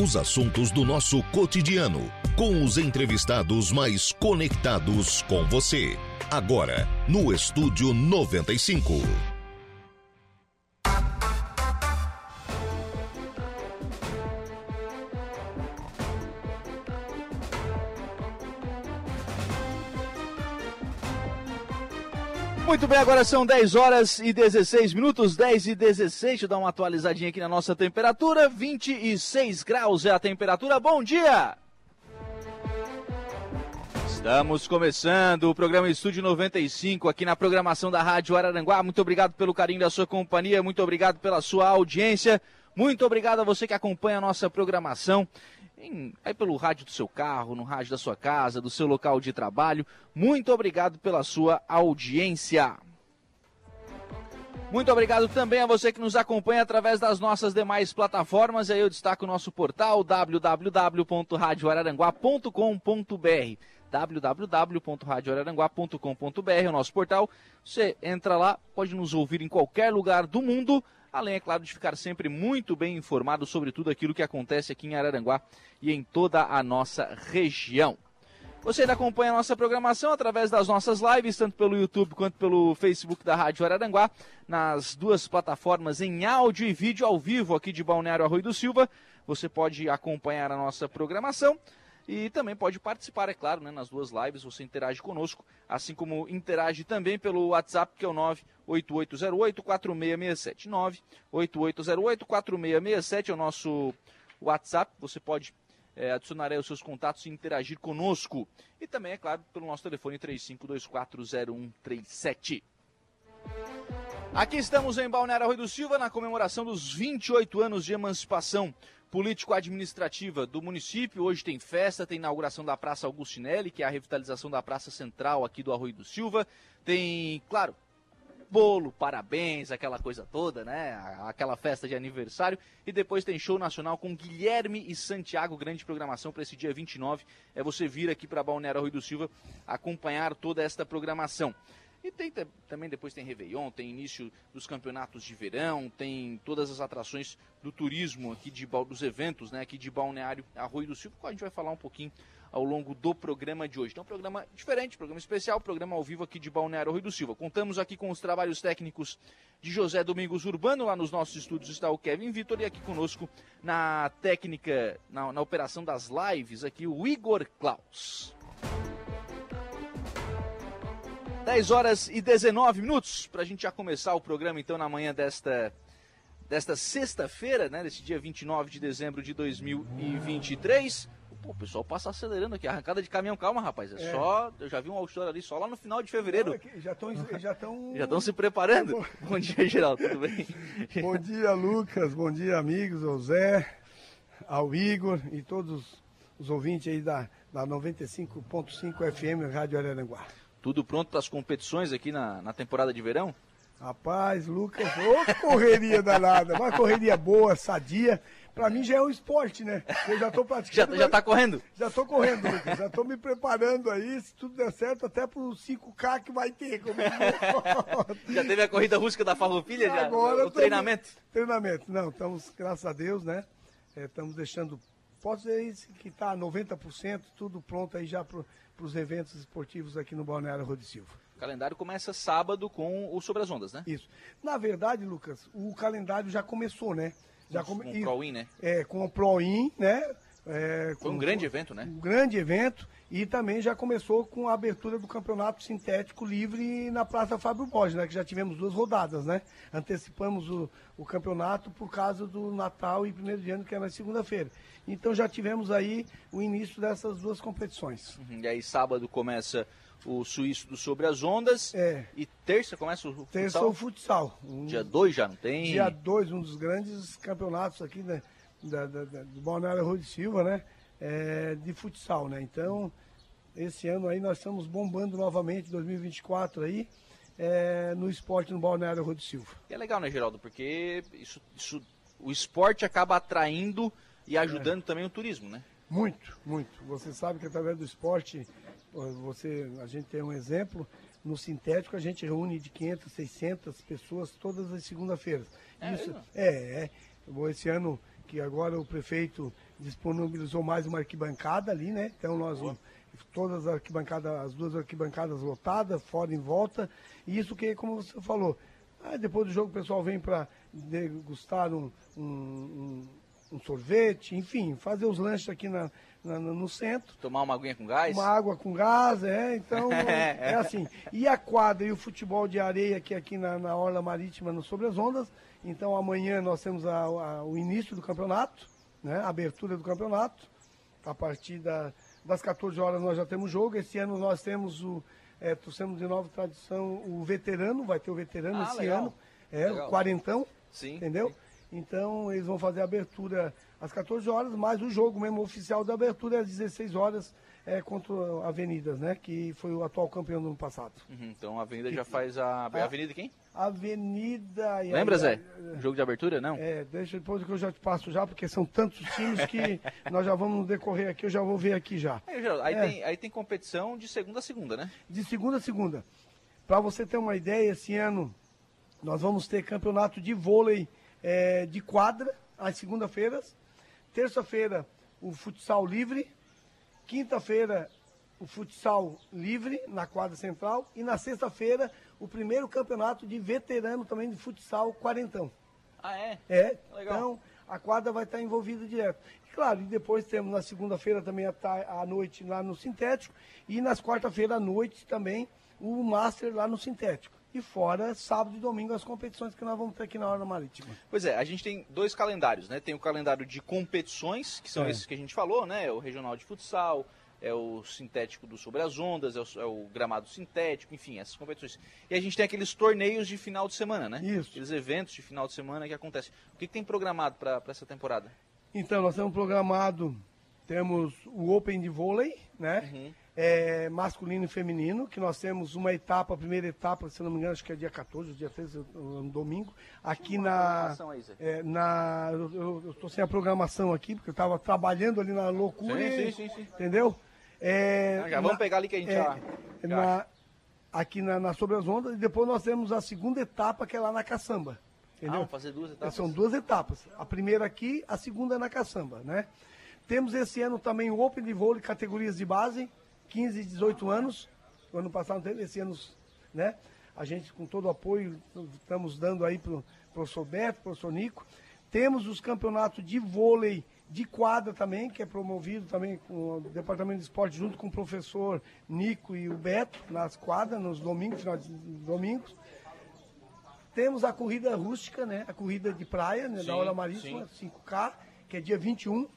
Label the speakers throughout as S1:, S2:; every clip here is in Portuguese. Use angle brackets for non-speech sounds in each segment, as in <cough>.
S1: Os assuntos do nosso cotidiano, com os entrevistados mais conectados com você. Agora, no Estúdio 95.
S2: Muito bem, agora são 10 horas e 16 minutos, 10 e 16. Deixa eu dar uma atualizadinha aqui na nossa temperatura. 26 graus é a temperatura. Bom dia! Estamos começando o programa Estúdio 95 aqui na programação da Rádio Araranguá. Muito obrigado pelo carinho da sua companhia, muito obrigado pela sua audiência, muito obrigado a você que acompanha a nossa programação em, aí pelo rádio do seu carro, no rádio da sua casa, do seu local de trabalho. Muito obrigado pela sua audiência. Muito obrigado também a você que nos acompanha através das nossas demais plataformas. Aí eu destaco o nosso portal www.radioararanguá.com.br www.radioararanguá.com.br o nosso portal. Você entra lá, pode nos ouvir em qualquer lugar do mundo além, é claro, de ficar sempre muito bem informado sobre tudo aquilo que acontece aqui em Araranguá e em toda a nossa região. Você ainda acompanha a nossa programação através das nossas lives, tanto pelo YouTube quanto pelo Facebook da Rádio Araranguá, nas duas plataformas em áudio e vídeo ao vivo aqui de Balneário Arroio do Silva. Você pode acompanhar a nossa programação e também pode participar, é claro, né, nas duas lives, você interage conosco, assim como interage também pelo WhatsApp, que é o 98808-4667. 98808-4667 é o nosso WhatsApp, você pode é, adicionar aí os seus contatos e interagir conosco. E também, é claro, pelo nosso telefone 35240137. Aqui estamos em Balneário Rui do Silva na comemoração dos 28 anos de emancipação político-administrativa do município. Hoje tem festa, tem inauguração da Praça Augustinelli, que é a revitalização da Praça Central aqui do Arroio do Silva. Tem, claro, bolo, parabéns, aquela coisa toda, né? Aquela festa de aniversário. E depois tem show nacional com Guilherme e Santiago, grande programação para esse dia 29. É você vir aqui para Balneário Arroio do Silva acompanhar toda esta programação. E tem também depois tem Réveillon, tem início dos campeonatos de verão, tem todas as atrações do turismo aqui de dos eventos, né, aqui de Balneário Arroio do Silva, que a gente vai falar um pouquinho ao longo do programa de hoje. Então, programa diferente, programa especial, programa ao vivo aqui de Balneário Arroio do Silva. Contamos aqui com os trabalhos técnicos de José Domingos Urbano, lá nos nossos estúdios está o Kevin Vitor e aqui conosco na técnica, na, na operação das lives aqui o Igor Klaus. 10 horas e 19 minutos para a gente já começar o programa então na manhã desta desta sexta-feira, né, desse dia 29 de dezembro de 2023. Pô, o pessoal passa acelerando aqui, arrancada de caminhão, calma, rapaz. É, é. só, eu já vi um auditor ali só lá no final de fevereiro.
S3: Já estão já estão <laughs>
S2: já estão se preparando. Bom... <laughs> bom dia, Geraldo, tudo bem? <laughs>
S3: bom dia, Lucas. Bom dia, amigos, ao Zé, ao Igor e todos os ouvintes aí da da 95.5 FM Rádio Araranguá.
S2: Tudo pronto para as competições aqui na, na temporada de verão?
S3: Rapaz, Lucas, ô correria danada, uma correria boa, sadia. Pra mim já é um esporte, né? Eu já tô praticando.
S2: Já, já tá correndo?
S3: Já tô correndo, Lucas. Já tô me preparando aí, se tudo der certo, até pro 5K que vai ter. Como...
S2: já teve a corrida rústica da Farroupilha já? Agora o treinamento?
S3: Treinamento, não, estamos, graças a Deus, né? Estamos é, deixando, posso dizer que tá 90%, tudo pronto aí já para os eventos esportivos aqui no Balneário Silva.
S2: O calendário começa sábado com o Sobre as Ondas, né?
S3: Isso. Na verdade, Lucas, o calendário já começou, né? Já
S2: com, come... com o Pro-In, né?
S3: É, com o Pro-In, né?
S2: É, Foi um grande evento, né?
S3: Um grande evento e também já começou com a abertura do campeonato sintético livre na Praça Fábio Borges, né? Que já tivemos duas rodadas, né? Antecipamos o, o campeonato por causa do Natal e primeiro de ano, que é na segunda-feira. Então já tivemos aí o início dessas duas competições.
S2: Uhum, e aí sábado começa o Suíço do Sobre as Ondas. É. E terça começa o futsal?
S3: Terça o futsal.
S2: Um, dia 2 já não tem?
S3: Dia 2, um dos grandes campeonatos aqui, né? da, da, da, do Balneário Rui de Silva, né? É, de futsal, né? Então, esse ano aí nós estamos bombando novamente, 2024 aí, é, no esporte no Balneário de Silva.
S2: E é legal, né, Geraldo? Porque isso, isso, o esporte acaba atraindo e ajudando é. também o turismo, né?
S3: Muito, muito. Você sabe que através do esporte, você, a gente tem um exemplo, no sintético a gente reúne de 500, 600 pessoas todas as segunda-feiras. É, Isso, é, é. Esse ano que agora o prefeito disponibilizou mais uma arquibancada ali, né? Então nós todas as arquibancadas, as duas arquibancadas lotadas, fora e em volta. E isso que, como você falou, ah, depois do jogo o pessoal vem para degustar um, um, um, sorvete, enfim, fazer os lanches aqui na, na, no centro.
S2: Tomar uma aguinha com gás?
S3: Uma água com gás, é, então <laughs> é assim. E a quadra e o futebol de areia que aqui na, na Orla Marítima, no Sobre as Ondas. Então amanhã nós temos a, a, o início do campeonato, né, a abertura do campeonato. A partir da, das 14 horas nós já temos jogo. Esse ano nós temos o, é, trouxemos de nova tradição o veterano, vai ter o veterano ah, esse legal. ano. É, legal. o quarentão. Sim. Entendeu? Sim. Então eles vão fazer a abertura às 14 horas, mas o jogo mesmo oficial da abertura é às 16 horas é, contra a Avenidas, né? Que foi o atual campeão do ano passado.
S2: Uhum, então a Avenida já faz a. a Avenida quem?
S3: Avenida.
S2: Lembra, Zé? Jogo de abertura, não?
S3: É, deixa depois que eu já te passo já, porque são tantos times que <laughs> nós já vamos decorrer aqui, eu já vou ver aqui já.
S2: Aí, aí, é. tem, aí tem competição de segunda a segunda, né?
S3: De segunda a segunda. Para você ter uma ideia, esse ano nós vamos ter campeonato de vôlei é, de quadra, às segunda-feiras. Terça-feira, o futsal livre. Quinta-feira, o futsal livre na quadra central. E na sexta-feira, o primeiro campeonato de veterano também de futsal quarentão.
S2: Ah, é?
S3: É. Legal. Então, a quadra vai estar envolvida direto. E, claro, e depois temos na segunda-feira também à noite lá no sintético. E nas quarta-feira à noite também o Master lá no sintético. E fora sábado e domingo as competições que nós vamos ter aqui na hora marítima.
S2: Pois é, a gente tem dois calendários, né? Tem o calendário de competições, que são é. esses que a gente falou, né? O regional de futsal, é o sintético do Sobre as Ondas, é o, é o, gramado sintético, enfim, essas competições. E a gente tem aqueles torneios de final de semana, né?
S3: Isso.
S2: Aqueles eventos de final de semana que acontecem. O que, que tem programado para essa temporada?
S3: Então, nós temos programado, temos o Open de vôlei, né? Uhum é, masculino e feminino, que nós temos uma etapa, a primeira etapa, se não me engano, acho que é dia 14, dia 13, no domingo, aqui na. É, na eu estou sem a programação aqui, porque eu estava trabalhando ali na loucura. Sim, sim, sim, Entendeu? É,
S2: ah, vamos pegar ali que a gente é, já,
S3: na, Aqui na, na Sobre as Ondas, e depois nós temos a segunda etapa, que é lá na Caçamba. Entendeu? Ah,
S2: fazer duas etapas.
S3: São duas etapas. A primeira aqui, a segunda na Caçamba, né? Temos esse ano também o Open de Vôlei, categorias de base, 15 e 18 anos. O ano passado esse ano, né? A gente, com todo o apoio, estamos dando aí para o professor Beto, professor Nico. Temos os campeonatos de vôlei de quadra também, que é promovido também com o Departamento de Esporte, junto com o professor Nico e o Beto, nas quadras, nos domingos, final de domingos. Temos a corrida rústica, né? A corrida de praia, né? Sim, da hora marítima, sim. 5K, que é dia 21,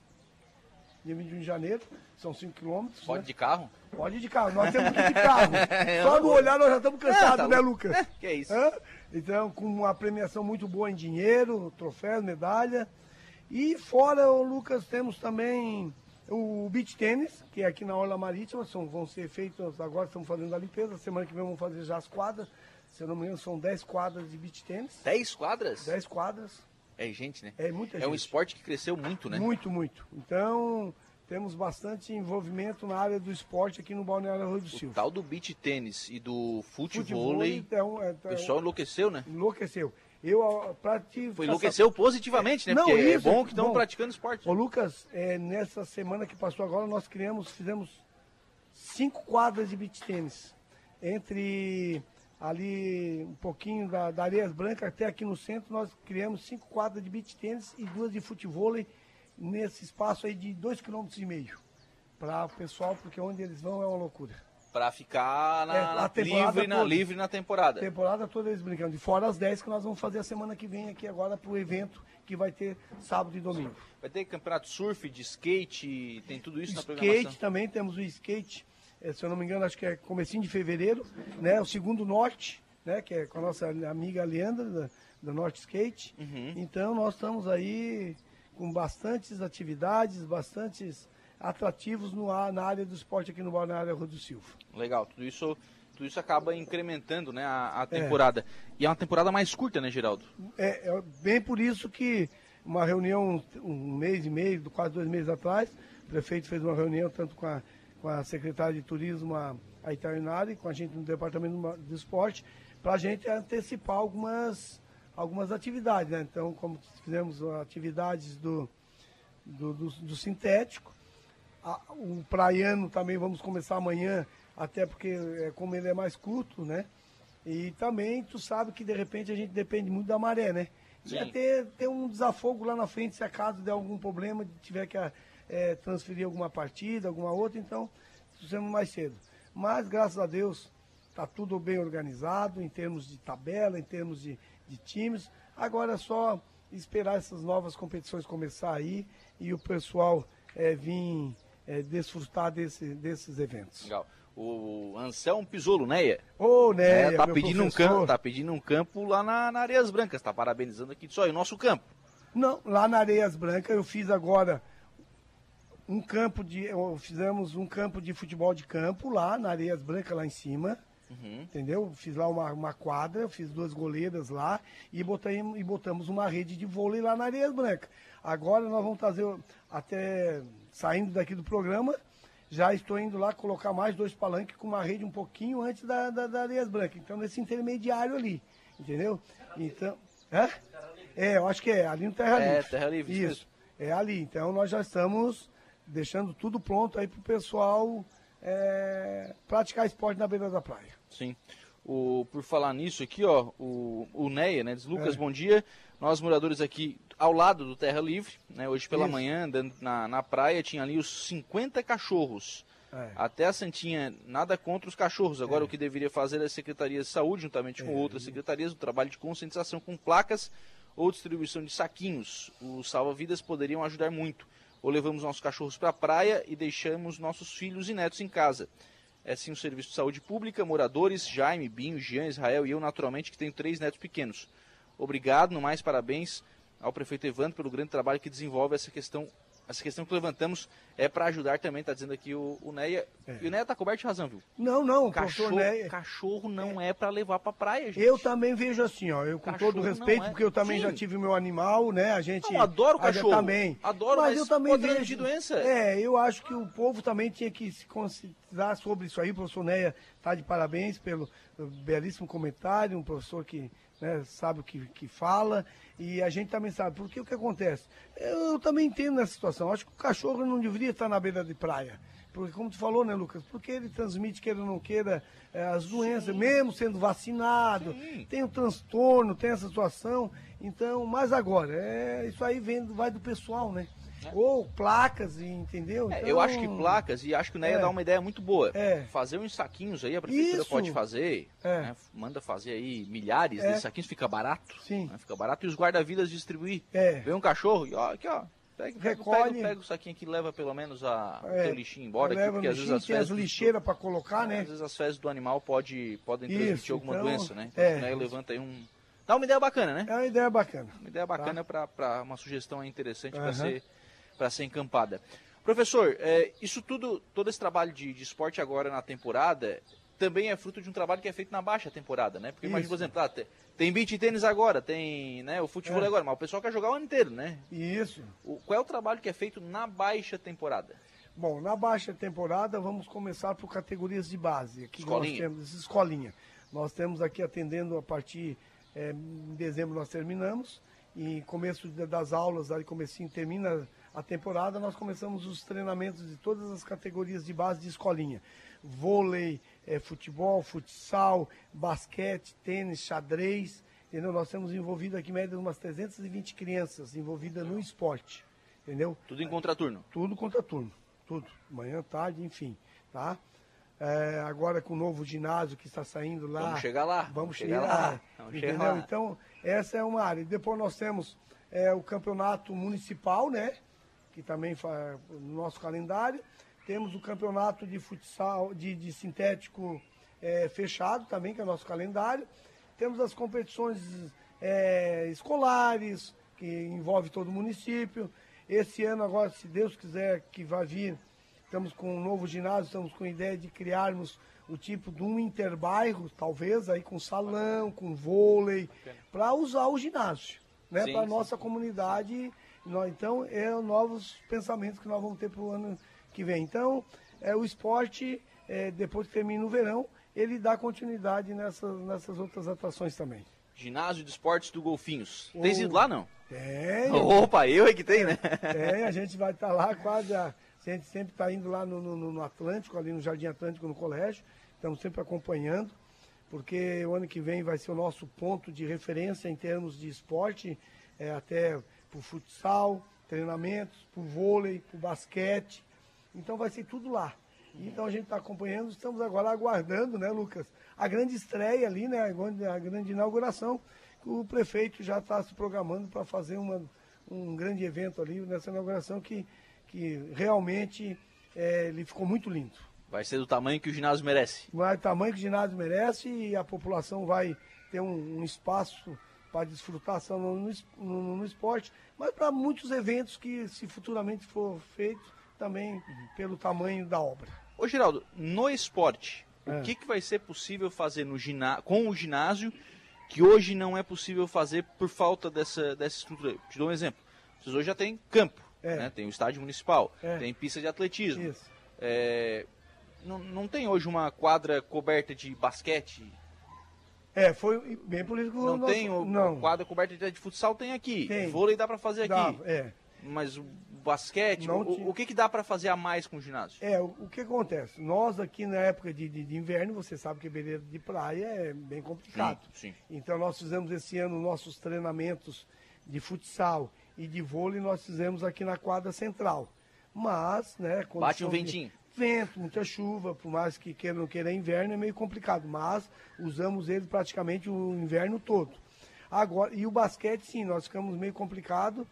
S3: dia 21 de janeiro, são 5 quilômetros.
S2: Pode
S3: né?
S2: de carro?
S3: Pode de carro, nós temos que ir de carro. <laughs> Só no olhar nós já estamos cansados, é, tá né, Lucas? É,
S2: que é isso.
S3: Hã? Então, com uma premiação muito boa em dinheiro, troféu, medalha. E fora, o Lucas, temos também o beach tênis, que é aqui na Orla Marítima, são, vão ser feitos, agora estamos fazendo a limpeza, semana que vem vamos fazer já as quadras. Se eu não me engano, são 10 quadras de beach tênis.
S2: 10 quadras?
S3: 10 quadras.
S2: É gente, né?
S3: É muita
S2: gente. É um esporte que cresceu muito, né?
S3: Muito, muito. Então, temos bastante envolvimento na área do esporte aqui no Balneário Rio do Silva.
S2: O tal do beach tênis e do futebol, então, é, o pessoal enlouqueceu, né?
S3: Enlouqueceu. Eu pratico.
S2: Foi enlouqueceu essa... positivamente, né?
S3: Não,
S2: Porque
S3: isso,
S2: é bom que estão praticando esporte.
S3: Ô, Lucas, é, nessa semana que passou agora, nós criamos, fizemos cinco quadras de beach tênis. Entre ali um pouquinho da, da Areias Brancas até aqui no centro, nós criamos cinco quadras de beach tênis e duas de futebol nesse espaço aí de dois quilômetros e meio para o pessoal, porque onde eles vão é uma loucura.
S2: Para ficar na, é, livre, na, livre na temporada.
S3: Temporada toda eles brincando. De fora as 10 que nós vamos fazer a semana que vem aqui agora para o evento que vai ter sábado e domingo.
S2: Vai ter campeonato surf, de skate, tem tudo isso
S3: skate,
S2: na programação?
S3: Skate também, temos o skate é, se eu não me engano, acho que é comecinho de fevereiro, né? O segundo norte, né? Que é com a nossa amiga Leandra, da, da Norte Skate. Uhum. Então nós estamos aí com bastantes atividades, bastantes atrativos no, na área do esporte aqui no Balneário Rua do Silva.
S2: Legal, tudo isso, tudo isso acaba incrementando né, a, a temporada. É. E é uma temporada mais curta, né, Geraldo?
S3: É, é bem por isso que uma reunião um mês e meio, quase dois meses atrás, o prefeito fez uma reunião tanto com a com a secretária de Turismo, a, a Itarinari, com a gente no Departamento de Esporte, para a gente antecipar algumas, algumas atividades. Né? Então, como fizemos atividades do, do, do, do sintético. A, o praiano também vamos começar amanhã, até porque é, como ele é mais curto, né? E também tu sabe que de repente a gente depende muito da maré, né?
S2: Sim.
S3: E até ter um desafogo lá na frente se acaso der algum problema, tiver que é, transferir alguma partida, alguma outra, então fizemos mais cedo. Mas graças a Deus está tudo bem organizado em termos de tabela, em termos de, de times. Agora é só esperar essas novas competições começar aí e o pessoal é, vir é, desfrutar desse, desses eventos.
S2: Legal. O Anselmo Pisolo, né?
S3: Ô, né?
S2: É, tá pedindo um campo, tá pedindo um campo lá na, na Areias Brancas, tá parabenizando aqui só, e o nosso campo.
S3: Não, lá na Areias Brancas eu fiz agora um campo de. Fizemos um campo de futebol de campo lá na Areias Brancas, lá em cima. Uhum. Entendeu? Fiz lá uma, uma quadra, fiz duas goleiras lá e, botei, e botamos uma rede de vôlei lá na Areias Brancas. Agora nós vamos fazer, até saindo daqui do programa, já estou indo lá colocar mais dois palanques com uma rede um pouquinho antes da, da, da Areias Brancas. Então, nesse intermediário ali, entendeu? Então, é? É, eu acho que é, ali no Terra
S2: É,
S3: Livre.
S2: Terra Livre, isso
S3: Isso, é ali. Então, nós já estamos deixando tudo pronto aí para o pessoal é, praticar esporte na beira da praia.
S2: Sim. O, por falar nisso aqui, ó, o, o Neia, né? Diz, Lucas,
S3: É.
S2: bom dia. Nós moradores aqui ao lado do Terra Livre, né? Hoje pela
S3: Isso.
S2: manhã, andando na, na praia, tinha ali os 50 cachorros.
S3: É.
S2: Até a Santinha, nada contra os cachorros. Agora o que deveria fazer é a Secretaria de Saúde, juntamente
S3: É.
S2: com outras secretarias, o trabalho de conscientização com placas ou distribuição de saquinhos. Os salva-vidas poderiam ajudar muito. Ou levamos nossos cachorros para a praia e deixamos nossos filhos e netos em casa. É sim o Serviço de Saúde Pública, moradores, Jaime, Binho, Jean, Israel e eu, naturalmente, que tenho três netos pequenos. Obrigado, no mais parabéns ao prefeito Evandro pelo grande trabalho que desenvolve essa questão. Essa questão que levantamos é para ajudar também, está dizendo aqui o, o Neia. E o Neia está coberto de razão, viu?
S3: Não, não,
S2: Cachorro,
S3: Neia.
S2: cachorro não é, para levar para praia, gente.
S3: Eu também vejo assim, ó, eu com
S2: Cachorro
S3: todo respeito,
S2: é.
S3: porque eu também
S2: Sim.
S3: já tive o meu animal, né? A gente.
S2: Não, adoro cachorro.
S3: Também.
S2: Adoro, mas
S3: eu também vejo.
S2: transmitir doença.
S3: É, eu acho que o povo também tinha que se considerar sobre isso aí. O professor Neia tá de parabéns pelo belíssimo comentário, um professor que né, sabe o que, que fala. E a gente também sabe. Porque o que acontece? Eu, também entendo nessa situação. Acho que o cachorro não deveria estar na beira de praia. Porque, como tu falou, né, Lucas? Porque ele transmite, queira ou não queira, eh, as doenças, mesmo sendo vacinado,
S2: Sim.
S3: tem o transtorno, tem essa situação. Então, mas agora, é, isso aí vem, vai do pessoal, né? Ou placas, entendeu?
S2: É,
S3: Então,
S2: eu acho que placas, e acho que o Neia
S3: É.
S2: dá uma ideia muito boa.
S3: É.
S2: Fazer uns saquinhos aí, a prefeitura
S3: Isso.
S2: pode fazer.
S3: É.
S2: né, Manda fazer aí milhares
S3: É.
S2: desses saquinhos, fica barato.
S3: Sim.
S2: né, Fica barato. E os guarda-vidas distribuir.
S3: É.
S2: Vem um cachorro e ó, aqui ó. Pega,
S3: Recolhe.
S2: pega, pega o saquinho aqui e leva pelo menos a, o
S3: É,
S2: teu lixinho embora. Aqui, porque às vezes as
S3: tem as
S2: fezes.
S3: lixeiras para colocar, né?
S2: Às vezes as fezes do animal pode, podem
S3: Isso,
S2: transmitir alguma
S3: então,
S2: doença, né? Então,
S3: é.
S2: o levanta aí um. Dá uma ideia bacana, né?
S3: É uma ideia bacana.
S2: Uma ideia bacana para uma sugestão interessante para
S3: Aham.
S2: ser, pra ser encampada. Professor, é, isso tudo, todo esse trabalho de, de esporte agora na temporada, também é fruto de um trabalho que é feito na baixa temporada, né? Porque imagina, por exemplo, ah, tem, tem beach tênis agora, tem né, o futebol
S3: É.
S2: agora, mas o pessoal quer jogar o ano inteiro, né?
S3: Isso.
S2: O, qual é o trabalho que é feito na baixa temporada?
S3: Bom, na baixa temporada vamos começar por categorias de base. Aqui
S2: Escolinha.
S3: nós temos escolinha. Nós temos aqui atendendo a partir eh, em dezembro nós terminamos e começo das aulas aí comecinho termina a temporada nós começamos os treinamentos de todas as categorias de base de escolinha. Vôlei, eh, futebol, futsal, basquete, tênis, xadrez. Entendeu? Nós temos envolvido aqui em média umas 320 crianças envolvidas no esporte. Entendeu?
S2: Tudo em contraturno.
S3: Tudo contra turno. Tudo. Manhã, tarde, enfim. Tá? É, agora com o novo ginásio que está saindo lá.
S2: Vamos chegar lá,
S3: Vamos chegar
S2: chegar
S3: lá.
S2: lá, vamos
S3: entendeu?
S2: chegar lá.
S3: Então, essa é uma área. Depois nós temos é, o campeonato municipal, né? Que também faz no nosso calendário. Temos o campeonato de futsal, de, de sintético é, fechado também, que é o nosso calendário. Temos as competições é, escolares, que envolve todo o município. Esse ano agora, se Deus quiser que vai vir, estamos com um novo ginásio, estamos com a ideia de criarmos o tipo de um interbairro, talvez, aí com salão, com vôlei, para usar o ginásio, né? Para nossa comunidade. Então, é novos pensamentos que nós vamos ter para o ano que vem. Então, é, o esporte, é, depois que termina o verão, ele dá continuidade nessas, nessas outras atrações também.
S2: Ginásio de Esportes do Golfinhos.
S3: O-
S2: Tem ido lá, não?
S3: Tem.
S2: Opa, eu é que tem, né?
S3: Tem, a gente vai estar lá quase. A, a gente sempre está indo lá no, no, no, Atlântico, ali no Jardim Atlântico, no colégio. Estamos sempre acompanhando, porque o ano que vem vai ser o nosso ponto de referência em termos de esporte, é, até para o futsal, treinamentos, para o vôlei, para o basquete. Então vai ser tudo lá. Então a gente está acompanhando, estamos agora aguardando, né, Lucas? A grande estreia ali, né? A grande inauguração. O prefeito já está se programando para fazer uma, um grande evento ali nessa inauguração que, que realmente é, ele ficou muito lindo.
S2: Vai ser do tamanho que o ginásio merece.
S3: Vai do tamanho que o ginásio merece e a população vai ter um, um espaço para desfrutar no, no, no esporte, mas para muitos eventos que, se futuramente for feito, também pelo tamanho da obra.
S2: Ô Geraldo, no esporte, é. o que, que vai ser possível fazer no com o ginásio que hoje não é possível fazer por falta dessa, dessa estrutura? Te dou um exemplo. Vocês hoje já têm campo, é. né? tem o estádio municipal, é. tem pista de atletismo. É, não, não tem hoje uma quadra coberta de basquete?
S3: É, foi bem que
S2: Não nosso... tem o, não. quadra coberta de, de futsal, tem aqui. Tem. Vôlei dá para fazer dá, aqui. É. Mas o basquete, o, o, que, que dá para fazer a mais com o ginásio?
S3: É, o, o, que acontece? Nós aqui na época de, de, de, inverno, você sabe que beira de praia é bem complicado. Sim, sim. Então nós fizemos esse ano nossos treinamentos de futsal e de vôlei, nós fizemos aqui na quadra central. Mas, né...
S2: Bate um ventinho.
S3: Vento, muita chuva, por mais que queira não queira inverno, é meio complicado. Mas usamos ele praticamente o inverno todo. Agora, e o basquete, sim, nós ficamos meio complicado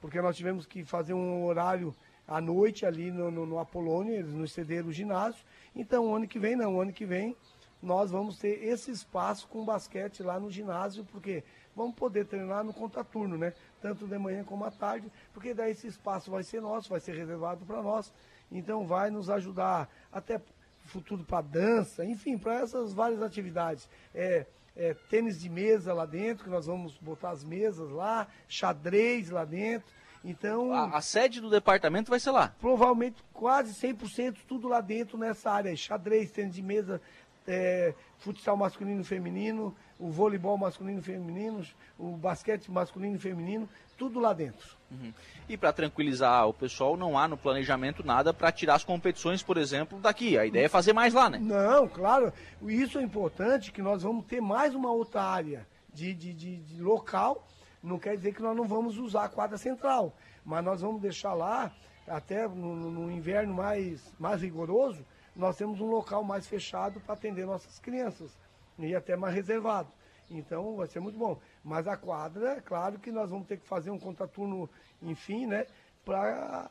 S3: porque nós tivemos que fazer um horário à noite ali no, no, no Apolônio, eles nos cederam o ginásio. Então, ano que vem, não, ano que vem nós vamos ter esse espaço com basquete lá no ginásio, porque vamos poder treinar no contraturno, né? Tanto de manhã como à tarde, porque daí esse espaço vai ser nosso, vai ser reservado para nós. Então vai nos ajudar até futuro para dança, enfim, para essas várias atividades. É, é, tênis de mesa lá dentro, que nós vamos botar as mesas lá, xadrez lá dentro. Então.
S2: A, a sede do departamento vai ser lá?
S3: Provavelmente quase 100% tudo lá dentro nessa área. Xadrez, tênis de mesa, é, futsal masculino e feminino, o voleibol masculino e feminino, o basquete masculino e feminino, tudo lá dentro.
S2: Uhum. E para tranquilizar o pessoal, não há no planejamento nada para tirar as competições, por exemplo, daqui. A ideia é fazer mais lá, né?
S3: Não, claro. Isso é importante, que nós vamos ter mais uma outra área de, de, de, de local. Não quer dizer que nós não vamos usar a quadra central, mas nós vamos deixar lá, até no, no inverno mais, mais rigoroso, nós temos um local mais fechado para atender nossas crianças e até mais reservado. Então vai ser muito bom. Mas a quadra, claro que nós vamos ter que fazer um contraturno, enfim, né? Para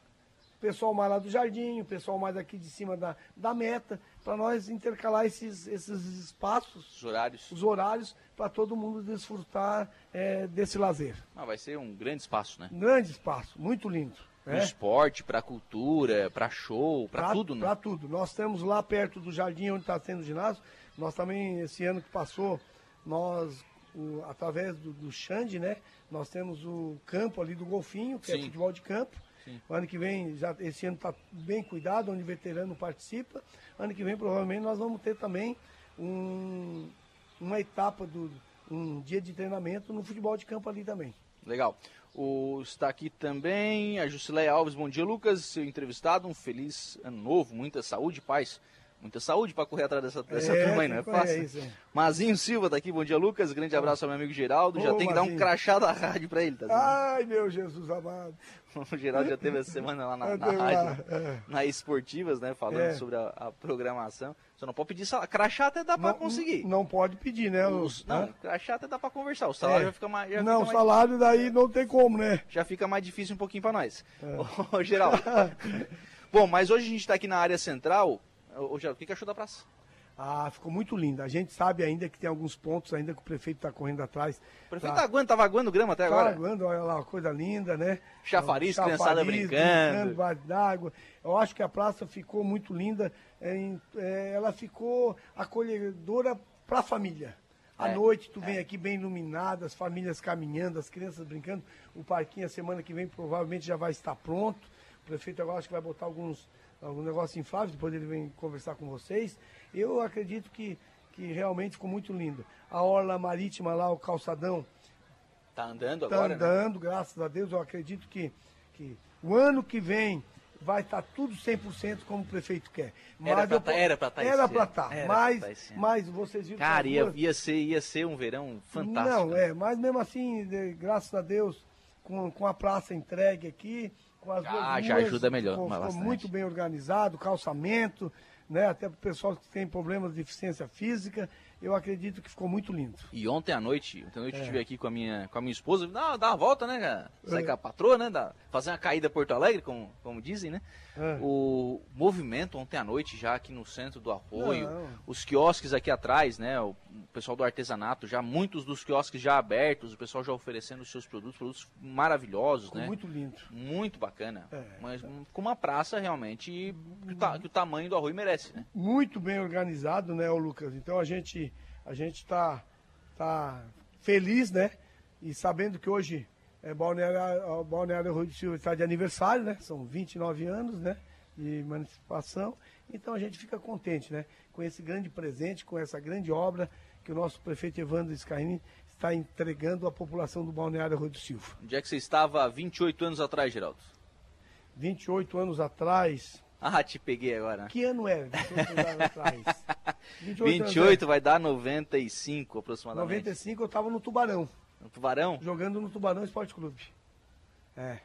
S3: o pessoal mais lá do jardim, o pessoal mais aqui de cima da, da meta, para nós intercalar esses, esses espaços.
S2: Os horários.
S3: Os horários, para todo mundo desfrutar é, desse lazer.
S2: Ah, vai ser um grande espaço, né?
S3: Grande espaço, muito lindo.
S2: Para é. esporte, para cultura, para show, para tudo, né?
S3: Para tudo. Nós temos lá perto do jardim onde está sendo o ginásio, nós também, esse ano que passou, nós, o, através do, do Xande, né? Nós temos o campo ali do Golfinho, que é Sim. é futebol de campo. Sim. O ano que vem, já, esse ano está bem cuidado, onde o veterano participa. Ano que vem, provavelmente, nós vamos ter também um, uma etapa do um dia de treinamento no futebol de campo ali também.
S2: Legal. O, está aqui também a Jusileia Alves. Bom dia, Lucas. Seu entrevistado. Um feliz ano novo, muita saúde e paz. Muita saúde para correr atrás dessa, dessa é, turma aí, não é fácil? É isso, é. Mazinho Silva tá aqui, bom dia, Lucas. Grande abraço ao meu amigo Geraldo. Já tem que Mazinho. dar um crachá da rádio para ele, tá
S3: Ai, meu Jesus amado. <laughs>
S2: o Geraldo já teve essa semana lá na, na rádio, é. na Esportivas, né? Falando é. sobre a, a, programação. Você não pode pedir salário. Crachá até dá para conseguir.
S3: Não pode pedir, né?
S2: Os, não, crachá até dá para conversar. O salário é. já fica mais. Já
S3: não,
S2: o
S3: salário mais... daí não tem como, né?
S2: Já fica mais difícil um pouquinho para nós. É. Ô, <laughs> Geraldo. <laughs> Bom, mas hoje a gente está aqui na área central. Ô, Geraldo, o que achou da praça?
S3: Ah, ficou muito linda. A gente sabe ainda que tem alguns pontos ainda que o prefeito está correndo atrás.
S2: O prefeito tá, tá aguando, tá vaguando grama até agora.
S3: Tá aguando, olha lá, coisa linda, né?
S2: Chafariz, Chafariz criançada brincando.
S3: brincando d'água. Eu acho que a praça ficou muito linda. É, é, ela ficou acolhedora para a família. À é, noite, tu vem é. aqui bem iluminada, as famílias caminhando, as crianças brincando. O parquinho, a semana que vem, provavelmente já vai estar pronto. O prefeito agora acho que vai botar alguns algum negócio inflável, depois ele vem conversar com vocês. Eu acredito que, que realmente ficou muito lindo. A orla marítima lá, o calçadão,
S2: Tá andando
S3: Tá
S2: agora, né?
S3: andando, graças a Deus. Eu acredito que, que o ano que vem vai estar tudo 100% como o prefeito quer.
S2: Era
S3: eu
S2: tá- era pra tá esse
S3: Era pra estar.
S2: Era pra
S3: Mas,
S2: tá
S3: mas vocês viram que
S2: Cara, ia, ia, ser, ia ser um verão fantástico.
S3: Não, é, mas mesmo assim, graças a Deus, com, com a praça entregue aqui, com as
S2: Ah,
S3: duas
S2: já
S3: ruas,
S2: ajuda melhor,
S3: Ficou, muito bem organizado, calçamento, né? Até para o pessoal que tem problemas de deficiência física, eu acredito que ficou muito lindo.
S2: E ontem à noite, ontem à noite eu
S3: É.
S2: estive aqui com a minha, com a minha esposa, dá, dá uma volta, né, cara? Sair
S3: É.
S2: com a patroa, né? Dá, fazer uma caída Porto Alegre, como, como dizem, né?
S3: É.
S2: O movimento ontem à noite, já aqui no centro do Arroio,
S3: Não.
S2: os quiosques aqui atrás, né? O, pessoal do artesanato, já muitos dos quiosques já abertos, o pessoal já oferecendo os seus produtos, produtos maravilhosos,
S3: Ficou
S2: né?
S3: muito lindo.
S2: Muito bacana.
S3: É.
S2: Mas com uma praça realmente que o, ta- que o tamanho do Arroio merece, né?
S3: Muito bem organizado, né, Lucas? Então a gente a gente tá, tá feliz, né? E sabendo que hoje é Balneário, o Balneário Rui do Silva está de aniversário, né? São 29 anos, né? De emancipação. Então a gente fica contente, né? Com esse grande presente, com essa grande obra que o nosso prefeito Evandro Scaini está entregando à população do Balneário Rui do Silva.
S2: Onde é que você estava há 28 anos atrás, Geraldo?
S3: 28 anos atrás.
S2: Ah, te peguei agora. né?
S3: Que ano é? 28 anos atrás. 28, anos
S2: 28 vai dar 95
S3: é.
S2: aproximadamente.
S3: 95 eu estava no Tubarão.
S2: No Tubarão,
S3: Jogando no Tubarão Esporte Clube. É,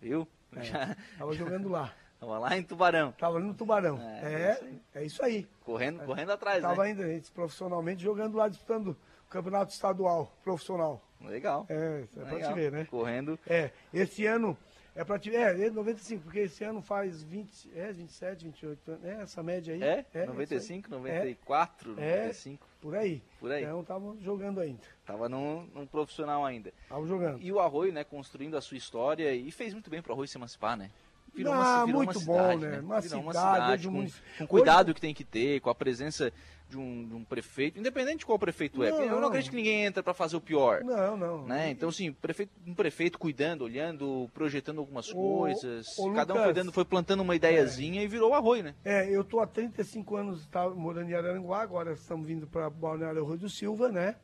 S2: viu?
S3: É.
S2: Já
S3: tava jogando lá. <laughs>
S2: tava lá em Tubarão,
S3: Tava ali no Tubarão.
S2: É,
S3: É, é isso aí.
S2: correndo, correndo atrás,
S3: Tava
S2: né?
S3: ainda gente, profissionalmente jogando lá, disputando o campeonato estadual profissional.
S2: Legal.
S3: É, é pra
S2: Legal.
S3: te ver, né?
S2: Correndo.
S3: É, esse ano é ver. É, é 95, porque esse ano faz 20, é, 27, 28 anos. É, essa média aí.
S2: É?
S3: aí.
S2: 95,
S3: É,
S2: 94,
S3: É.
S2: 95.
S3: por aí.
S2: Por aí.
S3: Então tava jogando ainda.
S2: Tava num, num profissional ainda.
S3: Tava jogando.
S2: E o Arroio, né, construindo a sua história e fez muito bem pro Arroio se emancipar, né?
S3: Ah, muito bom, né? Uma
S2: Virou uma
S3: cidade,
S2: cidade
S3: hoje o
S2: com, com cuidado que tem que ter, com a presença de um, de um prefeito, independente de qual prefeito é.
S3: Não,
S2: porque Eu não acredito que ninguém entra para fazer o pior.
S3: Não, não.
S2: Né? Então, assim, prefeito, um prefeito cuidando, olhando, projetando algumas
S3: Ô,
S2: coisas.
S3: ô,
S2: cada um
S3: Lucas.
S2: foi, dando, foi plantando uma ideiazinha e virou o arroio, né?
S3: É, eu tô há 35 anos tá, morando em Araranguá, agora estamos vindo para Balneário Rui do Silva, né?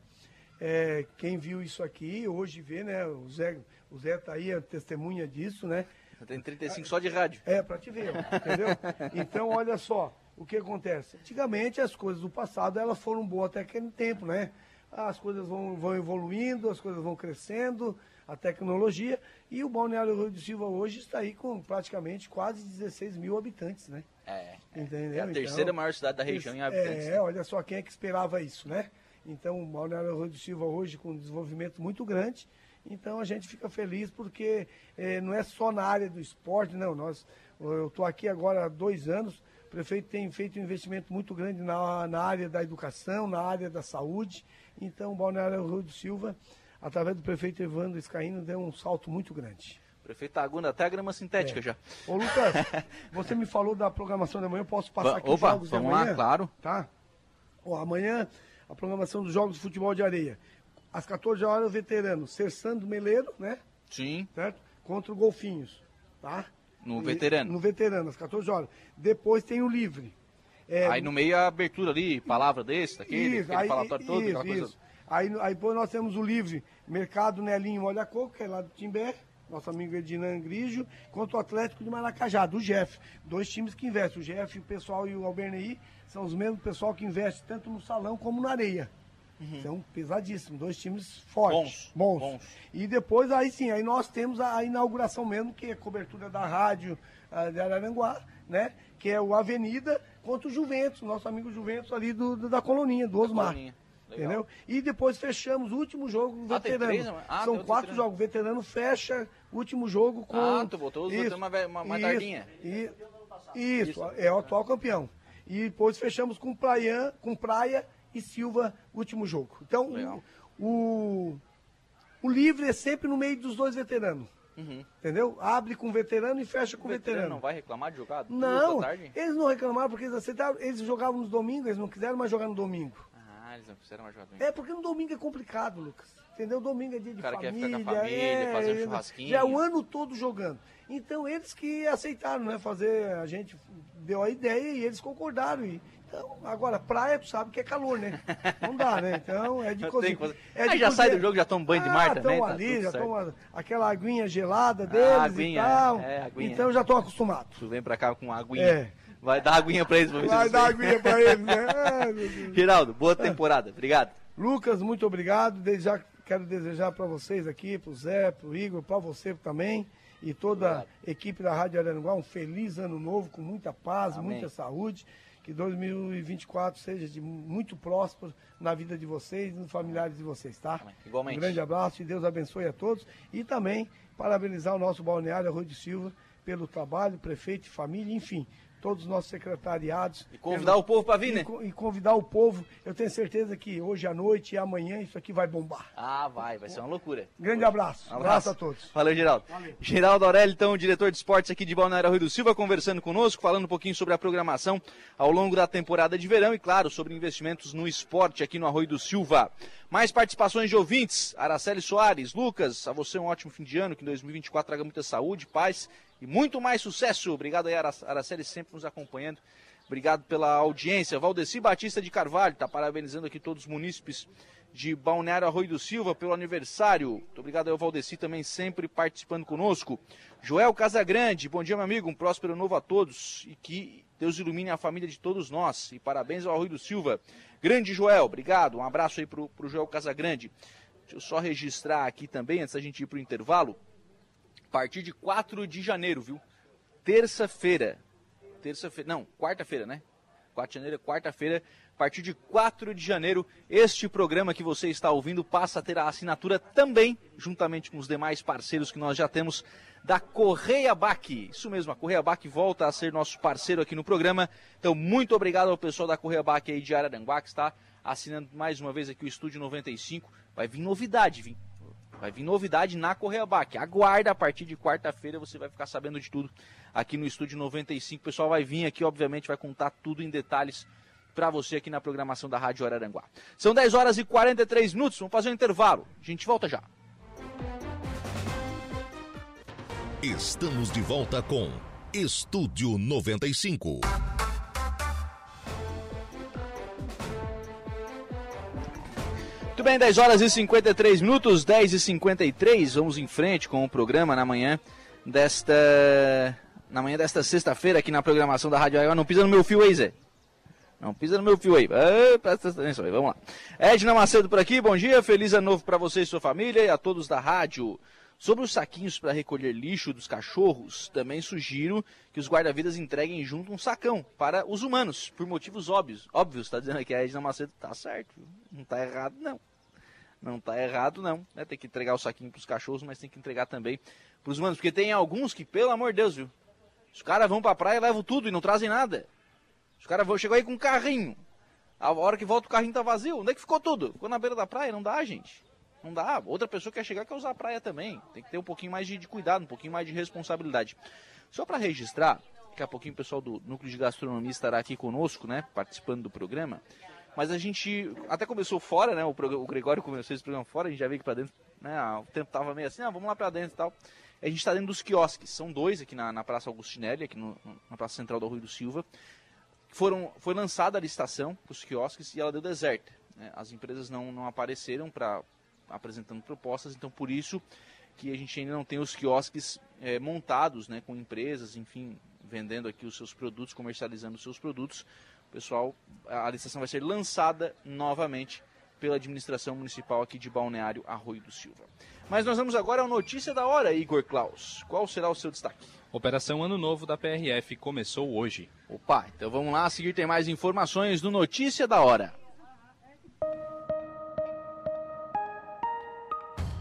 S3: É, quem viu isso aqui, hoje vê, né? O Zé, o Zé tá aí, é testemunha disso, né?
S2: Tem 35 só de rádio.
S3: É, para te ver, entendeu? Então, olha só, o que acontece? Antigamente, as coisas do passado, elas foram boas até aquele tempo, né? As coisas vão, vão evoluindo, as coisas vão crescendo, a tecnologia, e o Balneário Rio do Silva hoje está aí com praticamente quase 16 mil habitantes, né?
S2: É.
S3: Entendeu?
S2: É a terceira
S3: Então,
S2: maior cidade da região em habitantes.
S3: É, olha só quem é que esperava isso, né? Então, o Balneário Rio do Silva hoje com um desenvolvimento muito grande. Então, a gente fica feliz porque eh, não é só na área do esporte, não. Nós, eu estou aqui agora há dois anos. O prefeito tem feito um investimento muito grande na, na área da educação, na área da saúde. Então, o Balneário Rio do Silva, através do prefeito Evandro Escaíno, deu um salto muito grande.
S2: Prefeito aguando até a grama sintética
S3: É.
S2: já.
S3: Ô, Lucas, você me falou da programação da manhã, eu posso passar
S2: Va-
S3: aqui os
S2: Opa,
S3: jogos
S2: vamos
S3: de amanhã?
S2: lá, claro.
S3: Tá? Ó, amanhã, a programação dos jogos de futebol de areia. Às 14 horas, o veterano Cersando Meleiro, né?
S2: Sim,
S3: Certo? Contra o Golfinhos, tá?
S2: no
S3: E-
S2: veterano.
S3: No veterano, às 14 horas. Depois tem o livre. É,
S2: Aí no meio a abertura ali, palavra desse, daquele,
S3: isso, aí,
S2: todo,
S3: isso,
S2: coisa.
S3: isso. Aí, aí depois nós temos o livre Mercado Nelinho Olha Coco, que é lá do Timbé, nosso amigo Edinan Grigio, contra o Atlético de Maracajá, do Jeff. Dois times que investem. O Jeff, o pessoal e o Albernei são os mesmos pessoal que investe tanto no salão como na areia. São pesadíssimos, dois times fortes.
S2: Bons, bons.
S3: E depois, aí sim, aí nós temos a, inauguração mesmo, que é cobertura da rádio de Araranguá, né? Que é o Avenida contra o Juventus, nosso amigo Juventus ali do, do- da coloninha, do Osmar.
S2: Coloninha. Legal.
S3: Entendeu? E depois fechamos o último jogo
S2: Ah,
S3: veterano.
S2: três, né? Ah,
S3: São quatro
S2: veterano.
S3: jogos. Veterano fecha o último jogo com.
S2: Ah, tu botou os veteranos uma uma- uma
S3: isso,
S2: tardinha.
S3: e- Isso, é o atual campeão. E depois fechamos com Praia, com Praia e Silva, último jogo. Então,
S2: Legal.
S3: o, o, livre é sempre no meio dos dois veteranos.
S2: Uhum.
S3: Entendeu? Abre com veterano e fecha com
S2: O veterano
S3: veterano.
S2: não vai reclamar de jogar
S3: Não, eles não reclamaram porque eles aceitaram. Eles jogavam nos domingos, eles não quiseram mais jogar no domingo.
S2: Ah, eles não fizeram mais jogar bem.
S3: É porque no domingo é complicado, Lucas. Entendeu? Domingo é dia de
S2: O cara quer
S3: família.
S2: ficar com a família,
S3: é,
S2: fazer um churrasquinho.
S3: Já é o ano todo jogando. Então eles que aceitaram, né? Fazer, a gente deu a ideia e eles concordaram. E, Então, agora, praia, tu sabe que é calor, né? Não dá, né? Então, é de <laughs>
S2: cozinha.
S3: cozinha.
S2: É ah, já sai do jogo, já toma banho de mar ah, também?
S3: Estão tá ali, já tomam aquela aguinha gelada deles ah, aguinha, e tal. É, aguinha. Então, já estão acostumados.
S2: Tu vem pra cá com aguinha. É. Vai dar aguinha pra eles. Pra
S3: Vai dar aguinha pra eles, né? <laughs>
S2: Geraldo, boa temporada. Obrigado.
S3: Lucas, muito obrigado. Desde já quero desejar para vocês aqui, para o Zé, para o Igor, para você também e toda a equipe da Rádio Araranguá um feliz ano novo, com muita paz, Amém. muita saúde. Que 2024 seja de muito próspero na vida de vocês e nos familiares de vocês, tá?
S2: Igualmente.
S3: Um grande abraço e Deus abençoe a todos. E também parabenizar o nosso balneário Arroio de Silva pelo trabalho, prefeito e família, enfim, todos os nossos secretariados.
S2: E convidar pelo, o povo para vir, né?
S3: E, convidar o povo. Eu tenho certeza que hoje à noite e amanhã isso aqui vai bombar.
S2: Ah, vai, vai ser uma loucura.
S3: Grande abraço. Um abraço. abraço a todos.
S2: Valeu, Geraldo. Valeu. Geraldo Aurélio, então, diretor de esportes aqui de Balneário Rio do Silva, conversando conosco, falando um pouquinho sobre a programação ao longo da temporada de verão e, claro, sobre investimentos no esporte aqui no Arroio do Silva. Mais participações de ouvintes. Araceli Soares, Lucas, a você um ótimo fim de ano, que em 2024 traga muita saúde, paz e muito mais sucesso. Obrigado aí, Araceli, sempre nos acompanhando. Obrigado pela audiência. Valdeci Batista de Carvalho está parabenizando aqui todos os munícipes de Balneário Arroio do Silva pelo aniversário. Muito obrigado ao Valdeci também sempre participando conosco. Joel Casagrande, bom dia meu amigo, um próspero novo a todos e que Deus ilumine a família de todos nós. E parabéns ao Arroio do Silva. Grande Joel, obrigado. Um abraço aí pro, pro Joel Casagrande. Deixa eu só registrar aqui também, antes da gente ir pro intervalo, partir de 4 de janeiro, viu? Terça-feira. Terça-feira, não, quarta-feira, né? 4 de janeiro, quarta-feira, a partir de 4 de janeiro, este programa que você está ouvindo passa a ter a assinatura também, juntamente com os demais parceiros que nós já temos, da Correia Bac. Isso mesmo, a Correia Bac volta a ser nosso parceiro aqui no programa. Então, muito obrigado ao pessoal da Correia Bac aí de Araranguá, que está assinando mais uma vez aqui o Estúdio 95. Vai vir novidade, vim. Vai vir novidade na Correia Bac. Aguarda a partir de quarta-feira, você vai ficar sabendo de tudo aqui no Estúdio 95. O pessoal vai vir aqui, obviamente, vai contar tudo em detalhes para você aqui na programação da Rádio Araranguá. São 10 horas e 43 minutos, vamos fazer um intervalo. A gente volta já.
S1: Estamos de volta com Estúdio 95.
S2: Bem, 10 horas e 53 minutos, 10 e 53. Vamos em frente com o programa na manhã desta. Na manhã desta sexta-feira aqui na programação da Rádio Araranguá. Não pisa no meu fio aí, Zé. Não pisa no meu fio aí. Ah, presta atenção aí, vamos lá. Edna Macedo por aqui, bom dia. Feliz ano novo para você e sua família e a todos da rádio. Sobre os saquinhos para recolher lixo dos cachorros, também sugiro que os guarda-vidas entreguem junto um sacão para os humanos, por motivos óbvios. Óbvios, está dizendo aqui a Edna Macedo, tá certo, não está errado não. Não está errado não, né? Tem que entregar o saquinho para os cachorros, mas tem que entregar também para os humanos, porque tem alguns que, pelo amor de Deus, viu? Os caras vão para a praia, levam tudo e não trazem nada. Os caras chegou aí com um carrinho. A hora que volta o carrinho tá vazio. Onde é que ficou tudo? Ficou na beira da praia? Não dá, gente. Não dá. Outra pessoa quer chegar quer usar a praia também. Tem que ter um pouquinho mais de, de cuidado, um pouquinho mais de responsabilidade. Só para registrar, daqui a pouquinho o pessoal do Núcleo de Gastronomia estará aqui conosco, né? Participando do programa. Mas a gente até começou fora, né? O, o Gregório começou esse programa fora, a gente já veio aqui para dentro, né? O tempo tava meio assim, ah, vamos lá para dentro e tal. A gente está dentro dos quiosques, são dois aqui na, na Praça Augustinelli, aqui no, na Praça Central do Rio do Silva foram, foi lançada a licitação para os quiosques e ela deu deserta. Né? As empresas não, não apareceram para apresentando propostas, então por isso que a gente ainda não tem os quiosques é, montados né, com empresas, enfim, vendendo aqui os seus produtos, comercializando os seus produtos. Pessoal, a licitação vai ser lançada novamente pela administração municipal aqui de Balneário Arroio do Silva. Mas nós vamos agora ao Notícia da Hora, Igor Klaus. Qual será o seu destaque?
S4: Operação Ano Novo da PRF começou hoje.
S2: Opa, então vamos lá, a seguir tem mais informações do Notícia da Hora.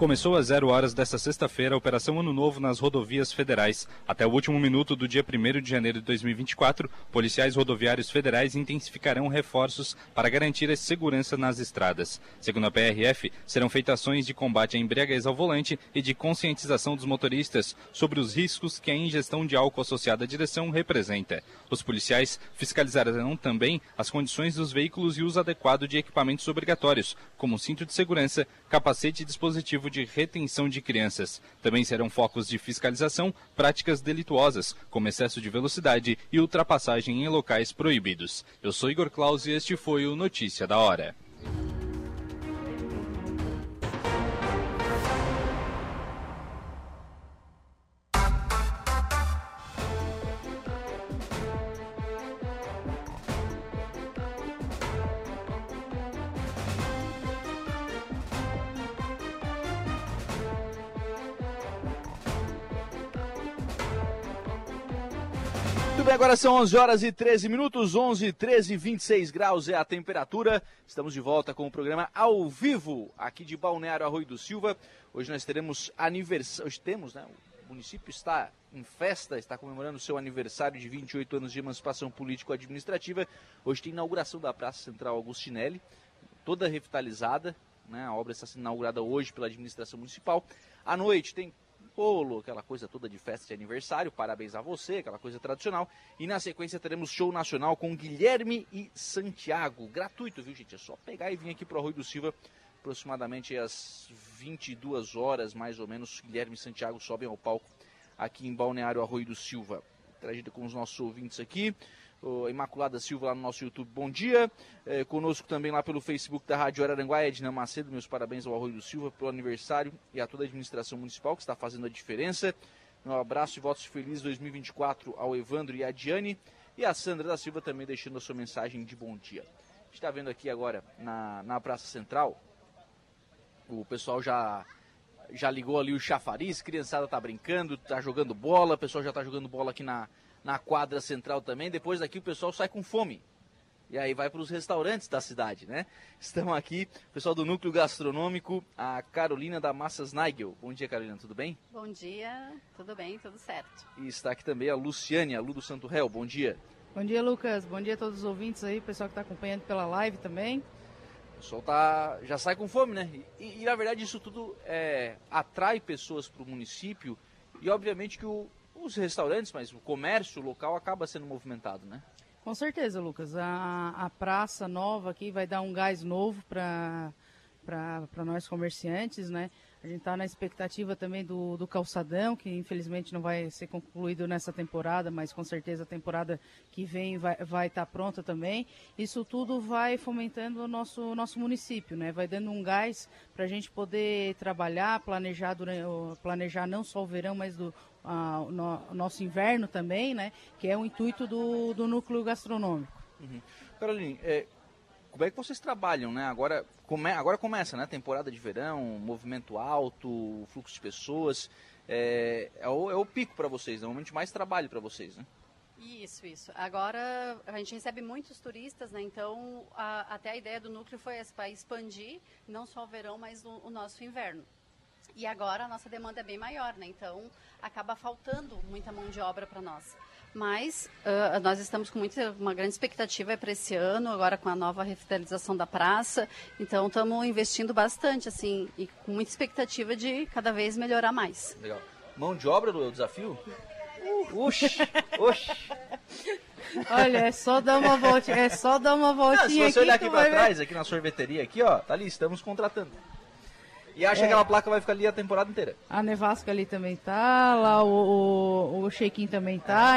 S4: Começou às zero horas desta sexta-feira a Operação Ano Novo nas rodovias federais. Até o último minuto do dia 1 de janeiro de 2024, policiais rodoviários federais intensificarão reforços para garantir a segurança nas estradas. Segundo a PRF, serão feitas ações de combate à embriaguez ao volante e de conscientização dos motoristas sobre os riscos que a ingestão de álcool associada à direção representa. Os policiais fiscalizarão também as condições dos veículos e uso adequado de equipamentos obrigatórios, como cinto de segurança, capacete e dispositivo de retenção de crianças. Também serão focos de fiscalização práticas delituosas, como excesso de velocidade e ultrapassagem em locais proibidos. Eu sou Igor Claus e este foi o Notícia da Hora.
S2: Muito bem, agora são 11 horas e 13 minutos, 11, 13, 26 graus é a temperatura. Estamos de volta com o programa ao vivo aqui de Balneário Arroio do Silva. Hoje nós teremos aniversário, hoje temos, né? O município está em festa, está comemorando seu aniversário de 28 anos de emancipação político-administrativa. Hoje tem inauguração da Praça Central Augustinelli, toda revitalizada, né? A obra está sendo inaugurada hoje pela administração municipal. À noite tem bolo, aquela coisa toda de festa de aniversário, parabéns a você, aquela coisa tradicional. E na sequência teremos show nacional com Guilherme e Santiago, gratuito, viu gente? É só pegar e vir aqui para Arroio do Silva, aproximadamente às 22 horas, mais ou menos, Guilherme e Santiago sobem ao palco aqui em Balneário Arroio do Silva. Tragido com os nossos ouvintes aqui o Imaculada Silva lá no nosso YouTube, bom dia. É, conosco também lá pelo Facebook da Rádio Araranguá, Edna Macedo, meus parabéns ao Arroio do Silva pelo aniversário e a toda a administração municipal que está fazendo a diferença. Um abraço e votos felizes 2024 ao Evandro e à Diane. E a Sandra da Silva também deixando a sua mensagem de bom dia. A gente está vendo aqui agora na, na Praça Central, o pessoal já já ligou ali o chafariz, criançada tá brincando, tá jogando bola, o pessoal já tá jogando bola aqui na, na quadra central também. Depois daqui o pessoal sai com fome. E aí vai para os restaurantes da cidade, né? Estão aqui, o pessoal do Núcleo Gastronômico, a Carolina da Massas Nigel. Bom dia, Carolina, tudo bem?
S5: Bom dia, tudo bem, tudo certo.
S2: E está aqui também a Luciane, a Lu do Santo Réu. Bom dia.
S6: Bom dia, Lucas. Bom dia a todos os ouvintes aí, pessoal que está acompanhando pela live também.
S2: O pessoal tá, já sai com fome, né? E, e na verdade isso tudo é, atrai pessoas para o município e obviamente que o, os restaurantes, mas o comércio local acaba sendo movimentado, né?
S6: Com certeza, Lucas. A, a praça nova aqui vai dar um gás novo para nós comerciantes, né? A gente está na expectativa também do, do calçadão, que infelizmente não vai ser concluído nessa temporada, mas com certeza a temporada que vem vai estar vai tá pronta também. Isso tudo vai fomentando o nosso, nosso município, né? Vai dando um gás para a gente poder trabalhar, planejar, durante, planejar não só o verão, mas do, a, o, no, nosso inverno também, né? Que é o intuito do, do núcleo gastronômico.
S2: Uhum. Caroline, é, como é que vocês trabalham, né? Agora, come, agora começa, né? Temporada de verão, movimento alto, fluxo de pessoas. É, é, o, é o pico para vocês, é o momento de mais trabalho para vocês, né?
S5: Isso, isso. Agora a gente recebe muitos turistas, né? Então a, até a ideia do núcleo foi essa, para expandir não só o verão, mas o, o nosso inverno. E agora a nossa demanda é bem maior, né? Então acaba faltando muita mão de obra para nós. Mas uh, nós estamos com muita, uma grande expectativa para esse ano, agora com a nova revitalização da praça. Então estamos investindo bastante, assim, e com muita expectativa de cada vez melhorar mais.
S2: Legal. Mão de obra do desafio? Uh, oxi, oxi.
S6: Olha, é só dar uma voltinha, é só dar uma voltinha Não,
S2: se você olhar aqui para trás, aqui na sorveteria, aqui, ó, tá ali, estamos contratando. E acha é. que aquela placa vai ficar ali a temporada inteira.
S6: A Nevasca ali também tá, lá o, o, o Shequim também tá,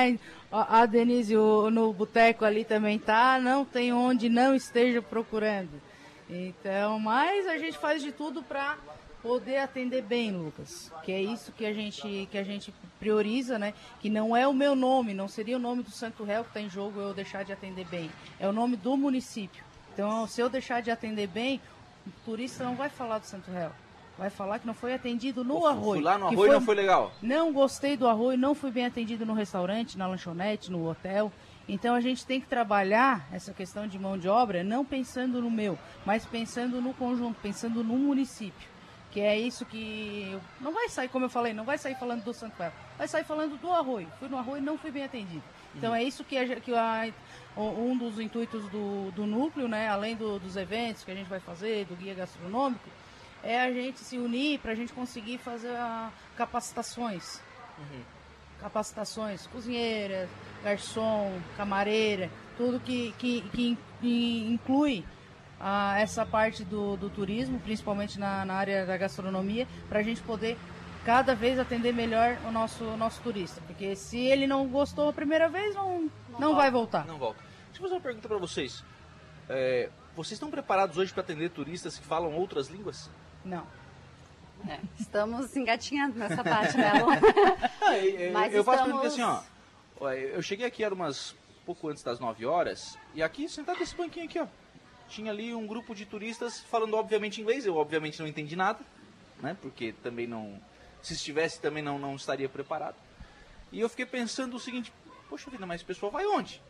S6: a Denise o, no boteco ali também tá, não tem onde não esteja procurando. Então, mas a gente faz de tudo para poder atender bem, Lucas. Que é isso que a gente que a gente prioriza, né? Que não é o meu nome, não seria o nome do Santo Réu que está em jogo eu deixar de atender bem. É o nome do município. Então, se eu deixar de atender bem, o turista não vai falar do Santo Réu vai falar que não foi atendido no arroio.
S2: Fui lá no arroio foi... não foi legal.
S6: Não gostei do arroio, não fui bem atendido no restaurante, na lanchonete, no hotel. Então a gente tem que trabalhar essa questão de mão de obra não pensando no meu, mas pensando no conjunto, pensando no município. que é isso que não vai sair, como eu falei, não vai sair falando do Santo Fel, vai sair falando do arroio. Fui no arroio e não fui bem atendido. Então uhum. é isso que, a, que a, um dos intuitos do, do núcleo, né, além do, dos eventos que a gente vai fazer, do guia gastronômico, é a gente se unir para a gente conseguir fazer a, capacitações. Uhum. Capacitações, cozinheira, garçom, camareira, tudo que, que, que, que inclui a, essa parte do, do turismo, principalmente na, na área da gastronomia, para a gente poder cada vez atender melhor o nosso, nosso turista. Porque se ele não gostou a primeira vez, não, não, não vai voltar.
S2: Não volta. Deixa eu fazer uma pergunta para vocês. É, vocês estão preparados hoje para atender turistas que falam outras línguas?
S6: Não.
S5: É, estamos engatinhando nessa parte, né, Lu? <laughs>
S2: Mas eu faço estamos... assim, ó. Eu cheguei aqui, era umas pouco antes das 9 horas, e aqui, sentado nesse banquinho aqui, ó tinha ali um grupo de turistas falando obviamente inglês, eu obviamente não entendi nada, né? Porque também não, se estivesse também não, não estaria preparado. E eu fiquei pensando o seguinte, poxa vida, mas o pessoal vai onde?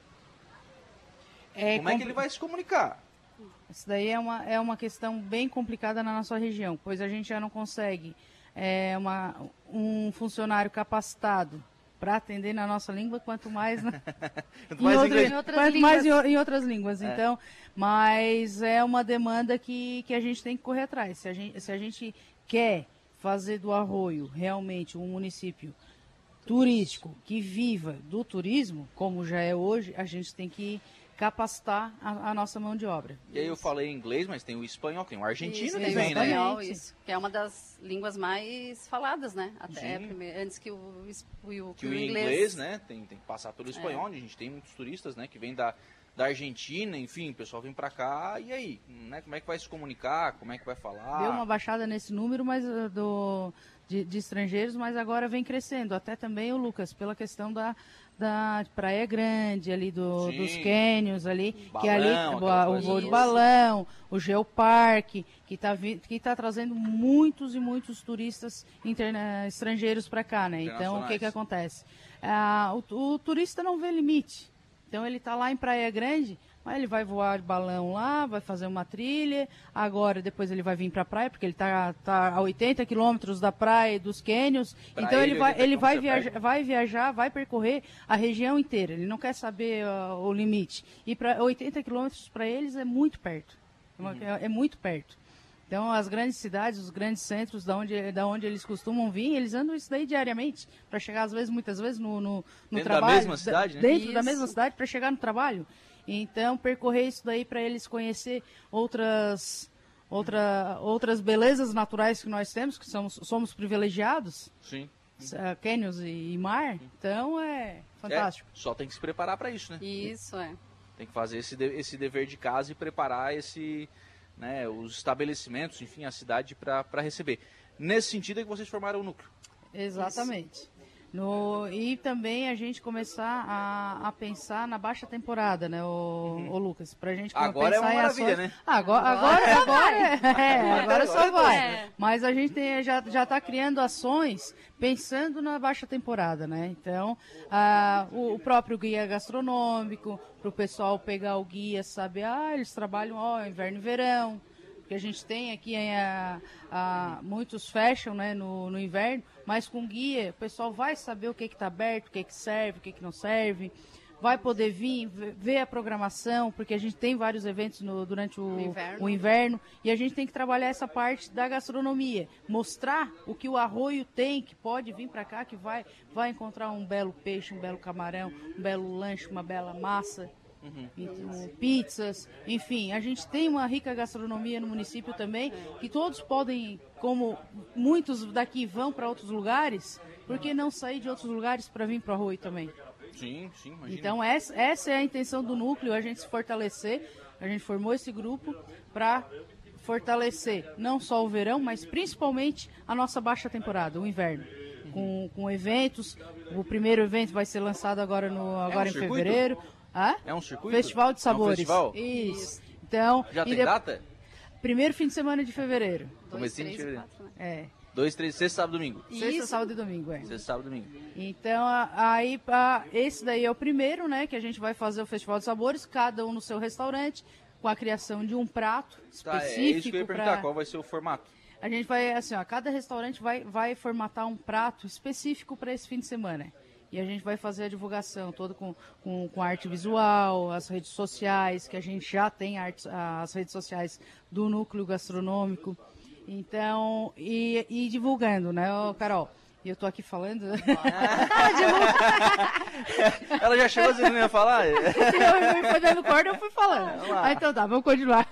S2: É, Como é que ele vai se comunicar?
S6: Isso daí é uma, é uma questão bem complicada na nossa região, pois a gente já não consegue é, uma, um funcionário capacitado para atender na nossa língua, quanto mais, na, <laughs> quanto mais, em, outra, em, outras quanto mais em, em, outras línguas. É. Então, mas é uma demanda que, que a gente tem que correr atrás. Se a gente, se a gente quer fazer do Arroio realmente um município turístico que viva do turismo, como já é hoje, a gente tem que capacitar a, a, nossa mão de obra.
S2: E aí eu falei inglês, mas tem o espanhol, tem o argentino isso, também,
S5: tem o né? espanhol, né? Isso, que é uma das línguas mais faladas, né? Até primeiro, antes que o, o,
S2: que o inglês... inglês, né? Tem, tem que passar pelo é. espanhol, é. onde a gente tem muitos turistas, né? Que vêm da, da Argentina, enfim, o pessoal vem para cá, e aí? Né? Como é que vai se comunicar? Como é que vai falar?
S6: Deu uma baixada nesse número, mas uh, do... De, de, estrangeiros, mas agora vem crescendo. Até também o Lucas, pela questão da, da Praia Grande, ali do, dos cânions ali, balão, que ali o, o voo de balão, o Geoparque, que está que tá trazendo muitos e muitos turistas interna, estrangeiros para cá, né? Então o que que acontece? Ah, o, o turista não vê limite. Então ele está lá em Praia Grande, Aí ele vai voar de balão lá, vai fazer uma trilha. Agora, depois ele vai vir para a praia, porque ele está tá a 80 quilômetros da praia dos cânions. Então ele, vai, ele vai, viajar, vai viajar, vai percorrer a região inteira. Ele não quer saber uh, o limite. E para 80 quilômetros para eles é muito perto. É, uhum. é, é, muito perto. Então, as grandes cidades, os grandes centros, da onde, da onde eles costumam vir, eles andam isso daí diariamente, para chegar, às vezes, muitas vezes, no, no, no
S2: dentro
S6: trabalho.
S2: Da mesma cidade, né?
S6: Dentro isso. da mesma cidade, para chegar no trabalho. Então, percorrer isso daí para eles conhecer outras, outra, outras belezas naturais que nós temos, que somos, somos privilegiados.
S2: Sim.
S6: Uh, cânions e, e, mar, então é fantástico.
S2: É, só tem que se preparar para isso, né?
S5: Isso, é.
S2: Tem que fazer esse, de, esse dever de casa e preparar esse, né, os estabelecimentos, enfim, a cidade para receber. Nesse sentido é que vocês formaram o núcleo.
S6: Exatamente. Isso. No, e também a gente começar a, a pensar na baixa temporada, né, o, uhum. o Lucas? Pra gente
S2: agora
S6: é
S2: uma maravilha,
S6: ações...
S2: né?
S6: Agora, agora, agora, é, é, agora só vai. É. Mas a gente tem, já está criando ações pensando na baixa temporada, né? Então, a, o, o, próprio guia gastronômico, para o pessoal pegar o guia, saber, ah, eles trabalham ó, inverno e verão, porque a gente tem aqui a, a, muitos fecham né, no, no inverno, mas com guia o pessoal vai saber o que está aberto, o que, que serve, o que, que não serve, vai poder vir ver a programação, porque a gente tem vários eventos no, durante o, o, inverno. o, inverno. e a gente tem que trabalhar essa parte da gastronomia, mostrar o que o arroio tem, que pode vir para cá, que vai, vai encontrar um belo peixe, um belo camarão, um belo lanche, uma bela massa. Uhum. pizzas, enfim, a gente tem uma rica gastronomia no município também, que todos podem, como muitos daqui vão para outros lugares, por que não sair de outros lugares para vir para o Arroio também?
S2: Sim, sim, imagina.
S6: Então essa, essa é a intenção do núcleo, a gente se fortalecer, a gente formou esse grupo para fortalecer não só o verão, mas principalmente a nossa baixa temporada, o inverno. Com, com eventos, o primeiro evento vai ser lançado agora, no, agora é um em circuito? fevereiro.
S2: Hã? É um circuito?
S6: Festival de Sabores. É
S2: um festival?
S6: Isso. Então,
S2: Já tem de... data?
S6: Primeiro fim de semana de fevereiro.
S2: Comecinho de fevereiro.
S6: Quatro, né? É.
S2: Dois, três, sexta, sábado, domingo.
S6: Sexta, Isso. sábado e domingo, é.
S2: Sexta, sábado e domingo.
S6: Então, aí, esse daí é o primeiro, né, que a gente vai fazer o Festival de Sabores, cada um no seu restaurante, com a criação de um prato específico. Tá, é
S2: isso que eu ia perguntar, pra... qual vai ser o formato?
S6: A gente vai, assim, ó, cada restaurante vai, vai formatar um prato específico para esse fim de semana. E a gente vai fazer a divulgação toda com, com, com, arte visual, as redes sociais, que a gente já tem arte, as redes sociais do núcleo gastronômico. Então, e, e divulgando, né, Carol? E eu tô aqui falando. <laughs> <laughs>
S2: Ela já chegou que não ia falar?
S6: eu, eu fui dando corda, eu fui falando. Ah, então tá, vamos continuar.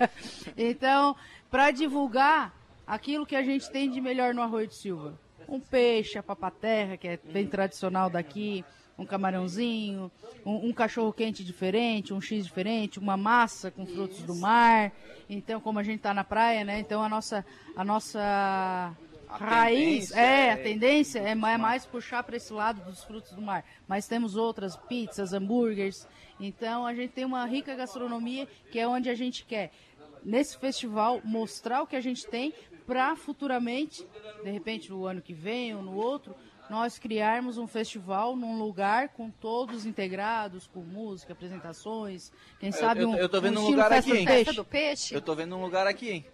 S6: Então, para divulgar aquilo que a gente tem de melhor no Arroio de Silva. Um peixe, a papaterra, que é bem tradicional daqui, um camarãozinho, um, um cachorro quente diferente, um x diferente, uma massa com frutos do mar. Então, como a gente está na praia, né? Então a nossa a nossa a raiz é, é, a tendência é, é mais puxar para esse lado dos frutos do mar. Mas temos outras pizzas, hambúrgueres. Então a gente tem uma rica gastronomia que é onde a gente quer nesse festival mostrar o que a gente tem para futuramente, de repente no ano que vem ou no outro, nós criarmos um festival num lugar com todos integrados, com música, apresentações, quem sabe um,
S2: eu, eu tô vendo
S6: um,
S2: um lugar aqui,
S6: hein?
S5: Festa do peixe.
S2: Eu tô vendo um lugar aqui, hein?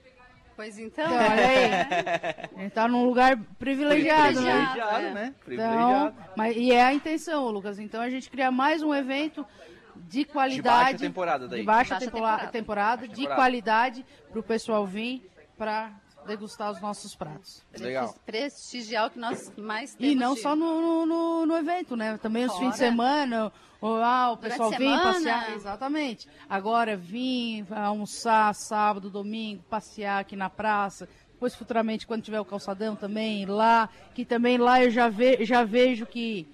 S5: Pois então.
S6: então olha aí. A gente tá num lugar privilegiado, né?
S2: Privilegiado, né? né? Privilegiado.
S6: Então, mas, e é a intenção, Lucas. Então a gente cria mais um evento de qualidade. De baixa
S2: temporada daí.
S6: De baixa, baixa temporada, temporada, temporada, de qualidade para o pessoal vir para degustar os nossos pratos.
S2: Legal.
S5: Prestigiar o que nós mais temos.
S6: E não de... só no, no, no, evento, né? Também os fins de semana, o, ah, o pessoal vem passear. Exatamente. Agora vim almoçar sábado, domingo, passear aqui na praça. Depois, futuramente, quando tiver o calçadão também, lá, que também lá eu já, ve, já vejo que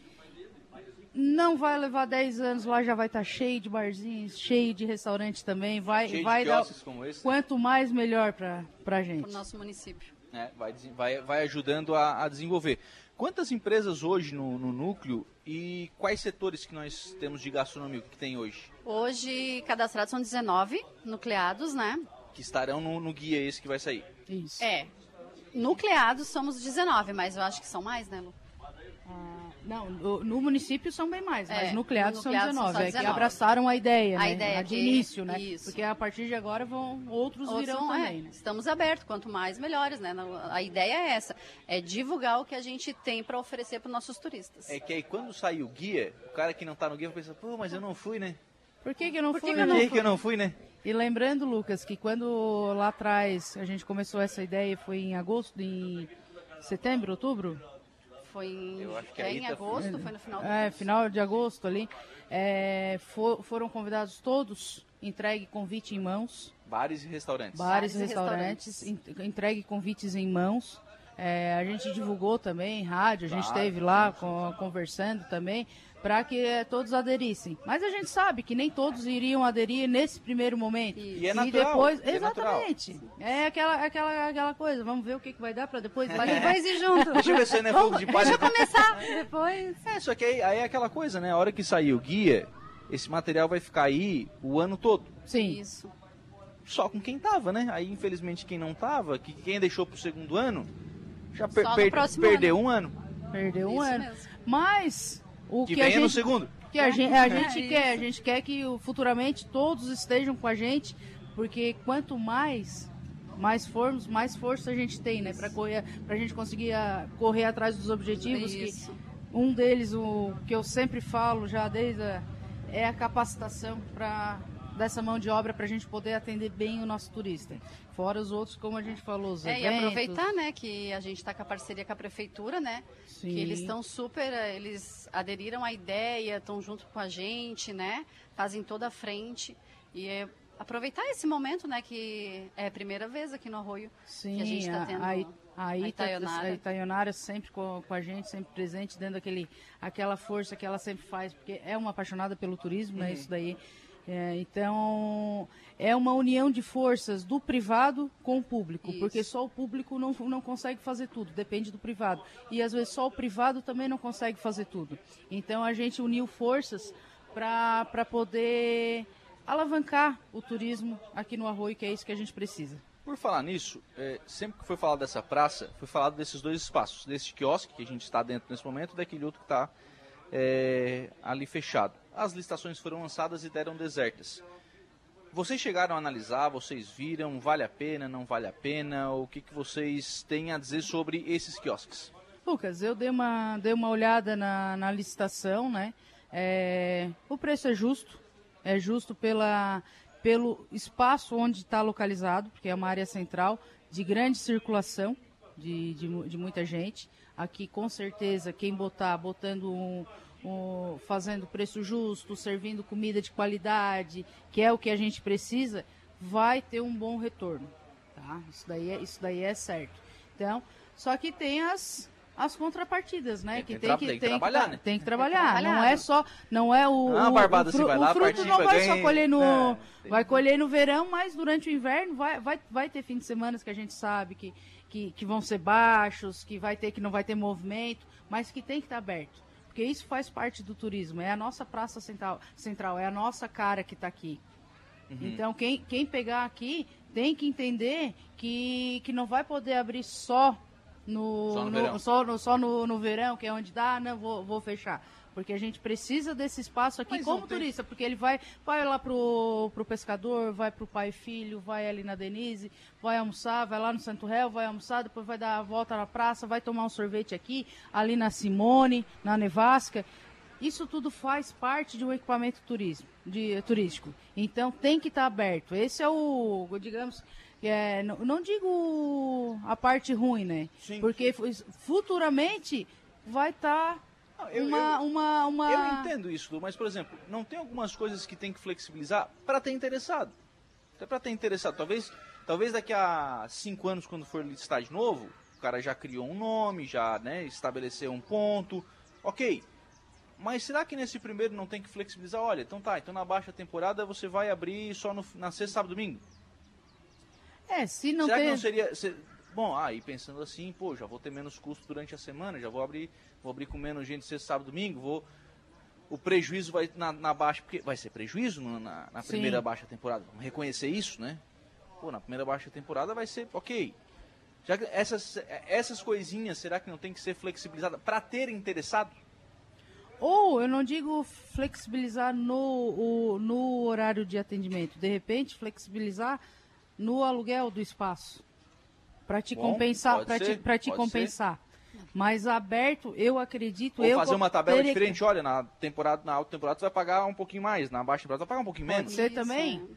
S6: não vai levar 10 anos, lá já vai estar tá cheio de barzinhos, cheio de restaurantes também. Vai,
S2: cheio
S6: vai
S2: de dar. Como esse.
S6: Quanto mais, melhor para a gente. Para
S5: o nosso município.
S2: É, vai, vai, vai ajudando a, a desenvolver. Quantas empresas hoje no, no, núcleo e quais setores que nós temos de gastronomia que tem hoje?
S5: Hoje, cadastrados são 19 nucleados, né?
S2: Que estarão no, no guia esse que vai sair.
S6: Isso.
S5: É. Nucleados somos 19, mas eu acho que são mais, né, Lu?
S6: Não, no, no, município são bem mais, mas é, nucleados, são 19. São 19. É que
S5: abraçaram
S6: a ideia,
S5: a
S6: né?
S5: ideia
S6: a de início, né? Isso. Porque a partir de agora vão outros, outros virão vão, também,
S5: é,
S6: né?
S5: Estamos abertos, quanto mais melhores, né? A ideia é essa, é divulgar o que a gente tem para oferecer para os nossos turistas.
S2: É que aí quando sai o guia, o cara que não está no guia vai pensar, pô, mas eu não fui, né?
S6: Por que, que eu não
S5: Por
S6: fui?
S5: Que eu não
S2: Por que, que eu não fui, né?
S6: E lembrando, Lucas, que quando lá atrás a gente começou essa ideia, foi em agosto, em setembro, outubro?
S5: Foi em, é em agosto, foi no final
S6: de É, final de agosto ali. É, for, foram convidados todos, entregue convite em mãos.
S2: Bares e restaurantes.
S6: Bares, e restaurantes, restaurantes. entregue convites em mãos. É, a gente divulgou também em rádio, a gente claro, esteve lá com, conversando também para que eh, todos aderissem. Mas a gente sabe que nem todos iriam aderir nesse primeiro momento.
S2: E, é natural, depois,
S6: é exatamente. É aquela, aquela, aquela coisa. Vamos ver o que, que vai dar para depois.
S5: Para depois ir junto.
S2: Deixa eu ver se ainda é fogo de palha.
S5: Deixa eu começar. <laughs> depois.
S2: É, só que aí, aí é aquela coisa, né? A hora que sair o guia, esse material vai ficar aí o ano todo.
S6: Sim.
S5: Isso.
S2: Só com quem tava, né? Aí, infelizmente, quem não tava, que quem deixou pro segundo ano, já per per perdeu ano. um ano.
S6: Perdeu um ano. Mesmo. Mas o
S2: que,
S6: que
S2: a
S6: gente,
S2: no segundo.
S6: Que a gente, a gente é quer, a gente quer que futuramente todos estejam com a gente, porque quanto mais mais formos, mais força a gente tem, né, para correr, pra gente conseguir a, ah, correr atrás dos objetivos
S5: Isso.
S6: que um deles, o que eu sempre falo já desde a, é a capacitação para dessa mão de obra para a gente poder atender bem o nosso turista. Fora os outros, como a gente falou, os
S5: é,
S6: eventos.
S5: E aproveitar, né, que a gente está com a parceria com a prefeitura, né?
S6: Sim.
S5: Que eles estão super, eles aderiram à ideia, estão junto com a gente, né? Fazem toda a frente. E é aproveitar esse momento, né, que é a primeira vez aqui no Arroio
S6: Sim,
S5: que a gente está tendo.
S6: A, a, a, Itaionara. a Itaionara sempre com, com, a gente, sempre presente, dando aquele, aquela força que ela sempre faz, porque é uma apaixonada pelo turismo, né, uhum. né? Isso daí é, então, é uma união de forças do privado com o público, Isso. porque só o público não, não consegue fazer tudo, depende do privado. E às vezes só o privado também não consegue fazer tudo. Então, a gente uniu forças para poder alavancar o turismo aqui no Arroio, que é isso que a gente precisa.
S2: Por falar nisso, é, sempre que foi falado dessa praça, foi falado desses dois espaços, desse quiosque que a gente está dentro nesse momento, e daquele outro que está é, ali fechado. As licitações foram lançadas e deram desertas. Vocês chegaram a analisar, vocês viram, vale a pena, não vale a pena? O que, que vocês têm a dizer sobre esses quiosques?
S6: Lucas, eu dei uma, dei uma olhada na, na licitação, né? É, o preço é justo, é justo pela, pelo espaço onde está localizado, porque é uma área central de grande circulação de, de, de muita gente. Aqui, com certeza, quem botar, botando um, um, fazendo preço justo, servindo comida de qualidade, que é o que a gente precisa, vai ter um bom retorno. Tá? Isso, daí é, isso daí é certo. Então, só que tem as, as contrapartidas, né?
S2: Tem
S6: que tem que,
S2: tem que trabalhar,
S6: que,
S2: né?
S6: tem que trabalhar. Não é só, não é o,
S2: Ah,
S6: o-
S2: Barbada,
S6: o, fru-
S2: vai lá,
S6: o fruto não vai só colher no,
S2: É,
S6: vai colher no verão, mas durante o inverno vai, vai, vai ter fim de semana que a gente sabe que, que, que vão ser baixos, que vai ter que não vai ter movimento, mas que tem que estar aberto. Porque isso faz parte do turismo, é a nossa praça central, central é a nossa cara que está aqui.
S2: Uhum.
S6: Então, quem, quem pegar aqui tem que entender que, que não vai poder abrir só no,
S2: Só no
S6: no-
S2: verão.
S6: só no, só no, no verão, que é onde dá, não, vou, vou fechar. Porque a gente precisa desse espaço aqui
S2: Mas
S6: como
S2: tem-
S6: turista, porque ele vai, vai lá pro, pro pescador, vai pro pai e filho, vai ali na Denise, vai almoçar, vai lá no Santo Réu, vai almoçar, depois vai dar a volta na praça, vai tomar um sorvete aqui, ali na Simone, na Nevasca. Isso tudo faz parte de um equipamento turismo, de, turístico. Então tem que estar aberto. Esse é o, digamos, é, não, não digo a parte ruim, né?
S2: Sim,
S6: Porque fu- futuramente vai estar
S2: Não, eu-
S6: uma, uma, uma...
S2: Eu entendo isso, Lu, mas, por exemplo, não tem algumas coisas que tem que flexibilizar para ter interessado. Até para ter interessado. Talvez, talvez daqui a cinco anos, quando for listar de novo, o cara já criou um nome, já né, estabeleceu um ponto. Ok. Mas será que nesse primeiro não tem que flexibilizar? Olha, então tá, então na baixa temporada você vai abrir só no, na sexta, sábado, domingo.
S6: É, se não
S2: será
S6: tem...
S2: que não seria... se- Bom, aí pensando assim, pô, já vou ter menos custo durante a semana, já vou abrir, vou abrir com menos gente sexta, sábado, domingo, vou o prejuízo vai na, na baixa, porque vai ser prejuízo na, na-
S6: Sim.
S2: primeira baixa temporada. Vamos reconhecer isso, né? Pô, na primeira baixa temporada vai ser ok. Já que essas, essas coisinhas, será que não tem que ser flexibilizada para ter interessado?
S6: Ou eu não digo flexibilizar no, o- no horário de atendimento, de repente flexibilizar no aluguel do espaço. Para te
S2: Bom,
S6: compensar, para te, pra te
S2: pode
S6: compensar. Mas aberto, eu acredito,
S2: Ou
S6: eu
S2: fazer uma tabela
S6: teria
S2: diferente, olha, na temporada, na alta temporada você vai pagar um pouquinho mais, na baixa temporada você vai pagar um pouquinho
S6: Pode
S2: menos.
S6: ser
S5: Isso.
S6: também.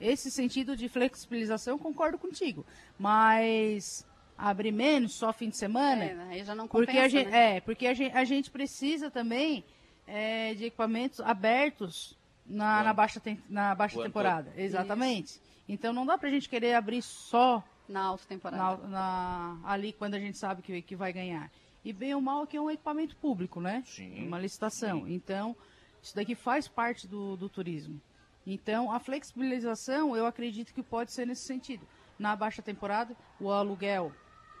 S6: Esse sentido de flexibilização, concordo contigo. Mas abrir menos só fim de semana,
S5: É, aí já não compensa,
S6: porque a gente,
S5: né?
S6: é, porque a gente, a gente precisa também é, de equipamentos abertos na, na baixa, na baixa temporada. Exatamente. Então não dá pra gente querer abrir só
S5: Na alta temporada.
S6: na, na- ali quando a gente sabe que, que vai ganhar. E bem ou mal aqui é um equipamento público, né?
S2: Sim,
S6: Uma licitação. Então, isso daqui faz parte do, do turismo. Então, a flexibilização, eu acredito que pode ser nesse sentido. Na baixa temporada, o aluguel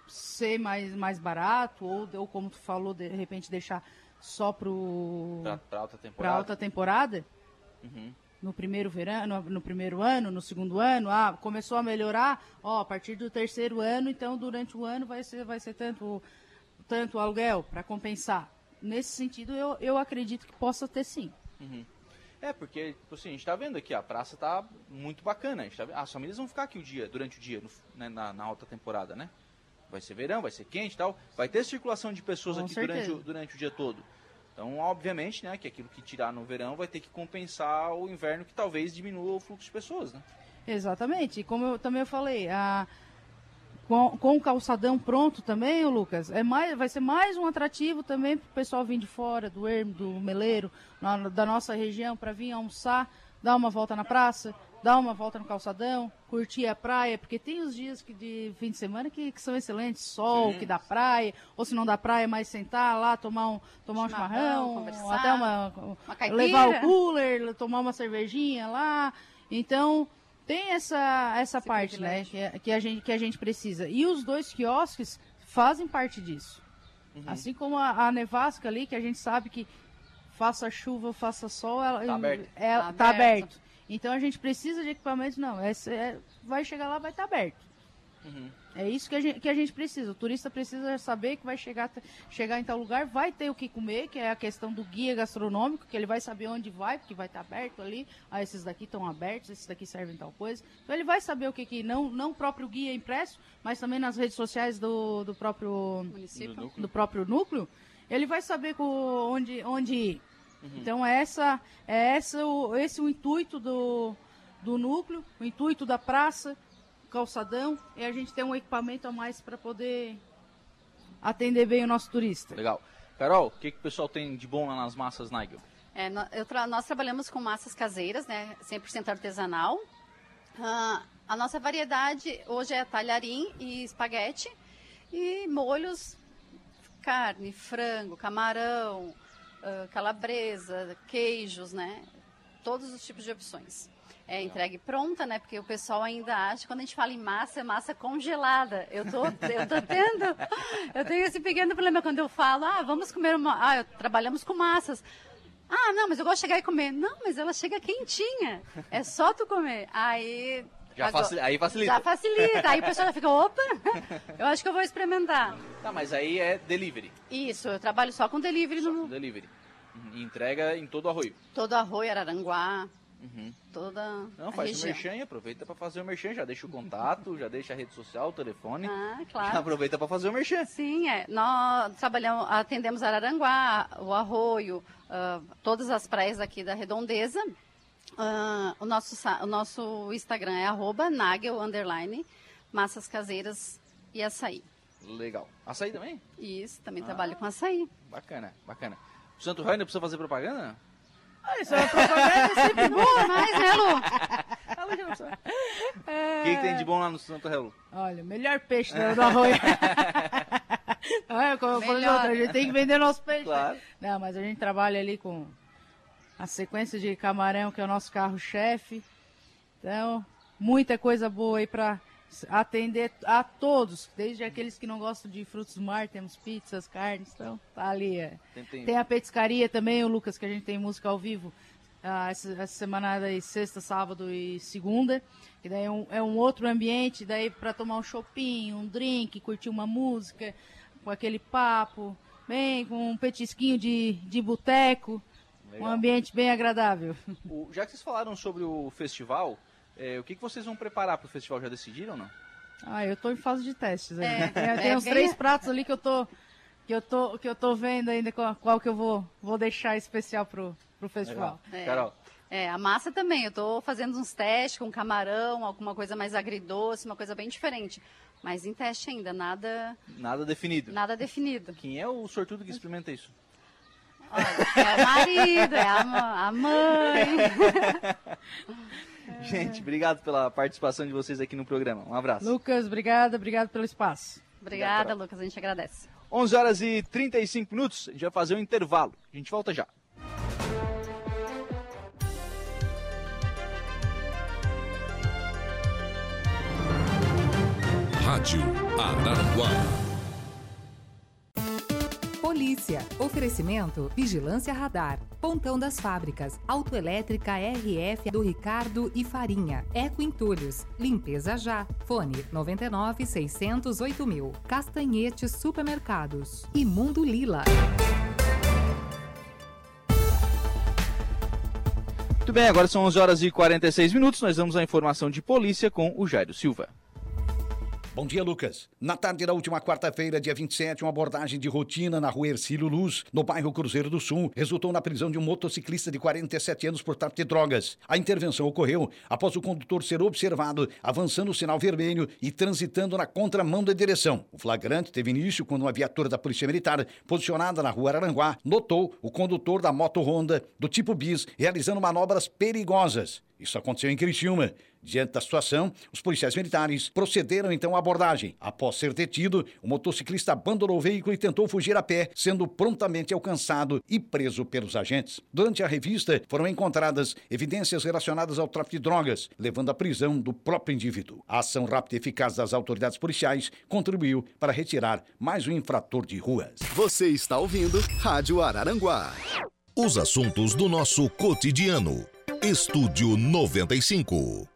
S6: ser mais, mais barato, ou, ou como tu falou, de repente deixar só pro
S2: Pra, pra alta
S6: para
S2: temporada.
S6: alta temporada,
S2: Uhum.
S6: No primeiro verão, no, primeiro ano, no segundo ano, ah, começou a melhorar, ó, a partir do terceiro ano, então durante o ano vai ser, vai ser tanto, tanto aluguel para compensar. Nesse sentido, eu, eu acredito que possa ter sim.
S2: É, porque, tipo assim, a gente tá vendo aqui, a praça tá muito bacana. A gente tá as famílias vão ficar aqui o dia, durante o dia, no- né, na, na alta temporada, né? Vai ser verão, vai ser quente e tal. Vai ter circulação de pessoas
S6: Com
S2: aqui durante
S6: certeza.
S2: durante o dia todo. Então, obviamente, né, que aquilo que tirar no verão vai ter que compensar o inverno, que talvez diminua o fluxo de pessoas, né?
S6: Exatamente. E como eu também falei, a, com, com o calçadão pronto também, Lucas, é mais, vai ser mais um atrativo também para o pessoal vir de fora, do Ermo, do Meleiro, na- da nossa região, para vir almoçar, dar uma volta na praça, dar uma volta no calçadão, curtir a praia, porque tem os dias que de fim de semana que, que são excelentes, sol,
S2: Sim.
S6: que dá praia, ou se não dá praia, mais sentar lá, tomar um, tomar um
S5: Chimarrão,
S6: chimarrão,
S5: conversar,
S6: até uma,
S5: uma
S6: levar o cooler, tomar uma cervejinha lá. Então, tem essa, essa
S5: Esse
S6: parte, né, que, é- que, a gente, que a gente precisa. E os dois quiosques fazem parte disso. Assim como a, a nevasca ali, que a gente sabe que faça chuva, faça sol, ela,
S2: Tá aberto.
S6: ela
S5: Tá
S6: tá
S5: aberto.
S6: Então a gente precisa de equipamentos, não. É, é- vai chegar lá, vai estar aberto. Uhum. É isso que a, gente, que a gente precisa. O turista precisa saber que vai chegar, chegar em tal lugar, vai ter o que comer, que é a questão do guia gastronômico, que ele vai saber onde vai, porque vai estar aberto ali. Ah, esses daqui estão abertos, esses daqui servem tal coisa. Então ele vai saber o que que, não, não o próprio guia impresso, mas também nas redes sociais do, do próprio município, do, do próprio núcleo, ele vai saber onde, onde ir. Uhum. Então essa, é essa, o, esse o intuito do, do núcleo, o intuito da praça, calçadão e a gente tem um equipamento a mais para poder atender bem o nosso turista.
S2: Legal. Carol, o que, que o pessoal tem de bom lá nas massas Nigel?
S5: É, tra nós trabalhamos com massas caseiras, né, 100% artesanal. Uh, a nossa variedade hoje é talharim e espaguete e molhos, carne, frango, camarão, uh, calabresa, queijos, né, todos os tipos de opções é entregue pronta, né? Porque o pessoal ainda acha, quando a gente fala em massa, é massa congelada. Eu tô, eu tô tendo, <laughs> eu tenho esse pequeno problema quando eu falo, ah, vamos comer uma, ah, trabalhamos com massas. Ah, não, mas eu gosto de chegar e comer. Não, mas ela chega quentinha. É só tu comer. Aí
S2: já agora, facilita, aí facilita.
S5: Já facilita. Aí o pessoal já fica, opa, <laughs> eu acho que eu vou experimentar.
S2: Tá, mas aí é delivery.
S5: Isso, eu trabalho só com delivery.
S2: Só
S5: no...
S2: com delivery. E entrega em todo o arroio.
S5: Todo arroio, Araranguá. Uhum. Toda
S2: Não, faz região. o merchan, aproveita para fazer o merchan, já deixa o contato, já deixa a rede social, o telefone.
S5: Ah, claro.
S2: Aproveita para fazer o merchan.
S5: Sim, é. Nós trabalhamos, atendemos Araranguá, o Arroio, uh, todas as praias aqui da Redondeza. Uh, o, nosso, o nosso Instagram é arroba nagel, underline, massas caseiras e açaí.
S2: Legal. Açaí também?
S5: Isso, também ah, trabalho com açaí.
S2: Bacana, bacana. O Santo Raio precisa fazer propaganda?
S6: Ah, isso é uma propaganda sempre <laughs> boa, mas, né, Lu?
S2: O que, que, tem de bom lá no Santo Relo?
S6: Olha, o melhor peixe do, do arroio. <laughs> Olha, como eu falei outra, a gente tem que vender nosso peixe. Claro. Não, mas a gente trabalha ali com a sequência de camarão, que é o nosso carro-chefe. Então, muita coisa boa aí pra atender a todos, desde aqueles que não gostam de frutos do mar, temos pizzas, carnes, então tá ali. É. Tem, tem... tem, a petiscaria também, o Lucas, que a gente tem música ao vivo ah, essa, essa semana aí, sexta, sábado e segunda, que daí é um, é um outro ambiente, daí para tomar um shopping, um drink, curtir uma música, com aquele papo, bem, com um petisquinho de, de boteco, um ambiente bem agradável.
S2: O, já que vocês falaram sobre o festival, é, o que, que vocês vão preparar para o festival? Já decidiram ou não?
S6: Ah, eu estou em fase de testes. É. Tem, tem é, uns três pratos ali que eu tô que eu tô que eu tô vendo ainda qual, qual que eu vou vou deixar especial pro pro festival.
S5: É. Carol. É, a massa também. Eu estou fazendo uns testes com camarão, alguma coisa mais agridoce, uma coisa bem diferente. Mas em teste ainda, nada.
S2: Nada definido.
S5: Nada definido.
S2: Quem é o sortudo que experimenta isso?
S5: Olha, é o marido, é a, a mãe. <laughs>
S2: Gente, obrigado pela participação de vocês aqui no programa. Um abraço.
S6: Lucas, obrigada, obrigado pelo espaço.
S5: Obrigada, Lucas, a gente agradece.
S2: 11 horas e 35 minutos, a gente vai fazer um intervalo. A gente volta já.
S1: Rádio Araranguá.
S7: Polícia. Oferecimento Vigilância Radar. Pontão das Fábricas. Autoelétrica RF do Ricardo e Farinha. Eco Entulhos. Limpeza já. Fone 99 608 mil. Castanhetes Supermercados. E Mundo Lila.
S2: Muito bem, agora são 11 horas e 46 minutos. Nós vamos à informação de polícia com o Jairo Silva.
S8: Bom dia, Lucas. Na tarde da última quarta-feira, dia 27, uma abordagem de rotina na rua Ercílio Luz, no bairro Cruzeiro do Sul, resultou na prisão de um motociclista de 47 anos por tráfico de drogas. A intervenção ocorreu após o condutor ser observado avançando o sinal vermelho e transitando na contramão da direção. O flagrante teve início quando uma viatura da Polícia Militar, posicionada na rua Aranguá, notou o condutor da moto Honda do tipo bis realizando manobras perigosas. Isso aconteceu em Criciúma. Diante da situação, os policiais militares procederam então à abordagem. Após ser detido, o motociclista abandonou o veículo e tentou fugir a pé, sendo prontamente alcançado e preso pelos agentes. Durante a revista, foram encontradas evidências relacionadas ao tráfico de drogas, levando à prisão do próprio indivíduo. A ação rápida e eficaz das autoridades policiais contribuiu para retirar mais um infrator de ruas.
S1: Você está ouvindo Rádio Araranguá. Os assuntos do nosso cotidiano. Estúdio 95.